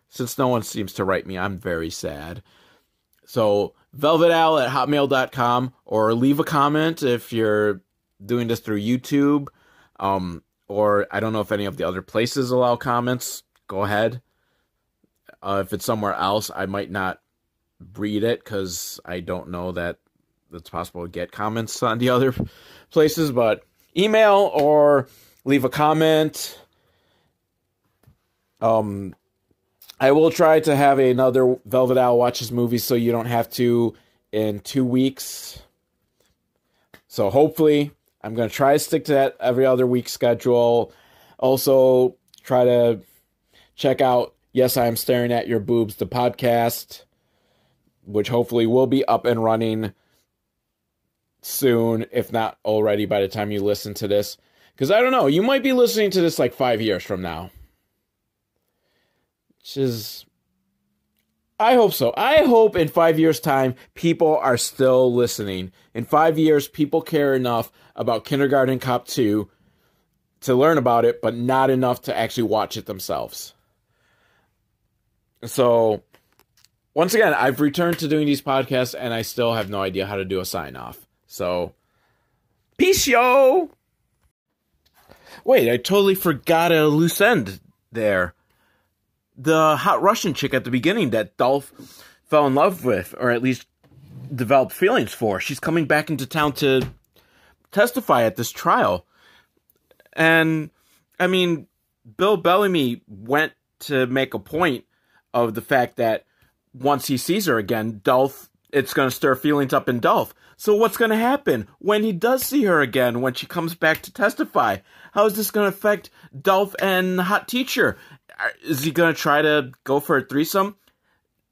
Since no one seems to write me, I'm very sad. So velvetowl at hotmail.com or leave a comment if you're doing this through YouTube. Um, or I don't know if any of the other places allow comments. Go ahead. Uh, if it's somewhere else, I might not read it because I don't know that it's possible to get comments on the other places. But email or leave a comment. Um, I will try to have another Velvet Al watches movie so you don't have to in two weeks. So hopefully, I'm going to try to stick to that every other week schedule. Also, try to check out Yes, I am staring at your boobs, the podcast, which hopefully will be up and running soon, if not already by the time you listen to this. Because I don't know, you might be listening to this like five years from now. Which is. I hope so. I hope in five years' time, people are still listening. In five years, people care enough about Kindergarten Cop 2 to learn about it, but not enough to actually watch it themselves. So, once again, I've returned to doing these podcasts and I still have no idea how to do a sign off. So, peace, yo! Wait, I totally forgot a loose end there. The hot Russian chick at the beginning that Dolph fell in love with, or at least developed feelings for, she's coming back into town to testify at this trial. And, I mean, Bill Bellamy went to make a point of the fact that once he sees her again, Dolph, it's going to stir feelings up in Dolph. So what's going to happen when he does see her again, when she comes back to testify? How is this going to affect Dolph and hot teacher? Uh, is he going to try to go for a threesome?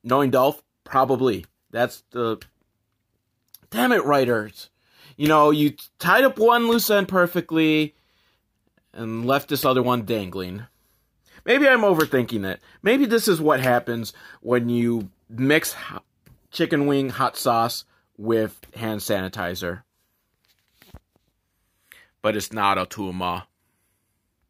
Knowing Dolph, probably. That's the. Damn it, writers. You know, you tied up one loose end perfectly and left this other one dangling. Maybe I'm overthinking it. Maybe this is what happens when you mix chicken wing hot sauce with hand sanitizer. But it's not a tumor.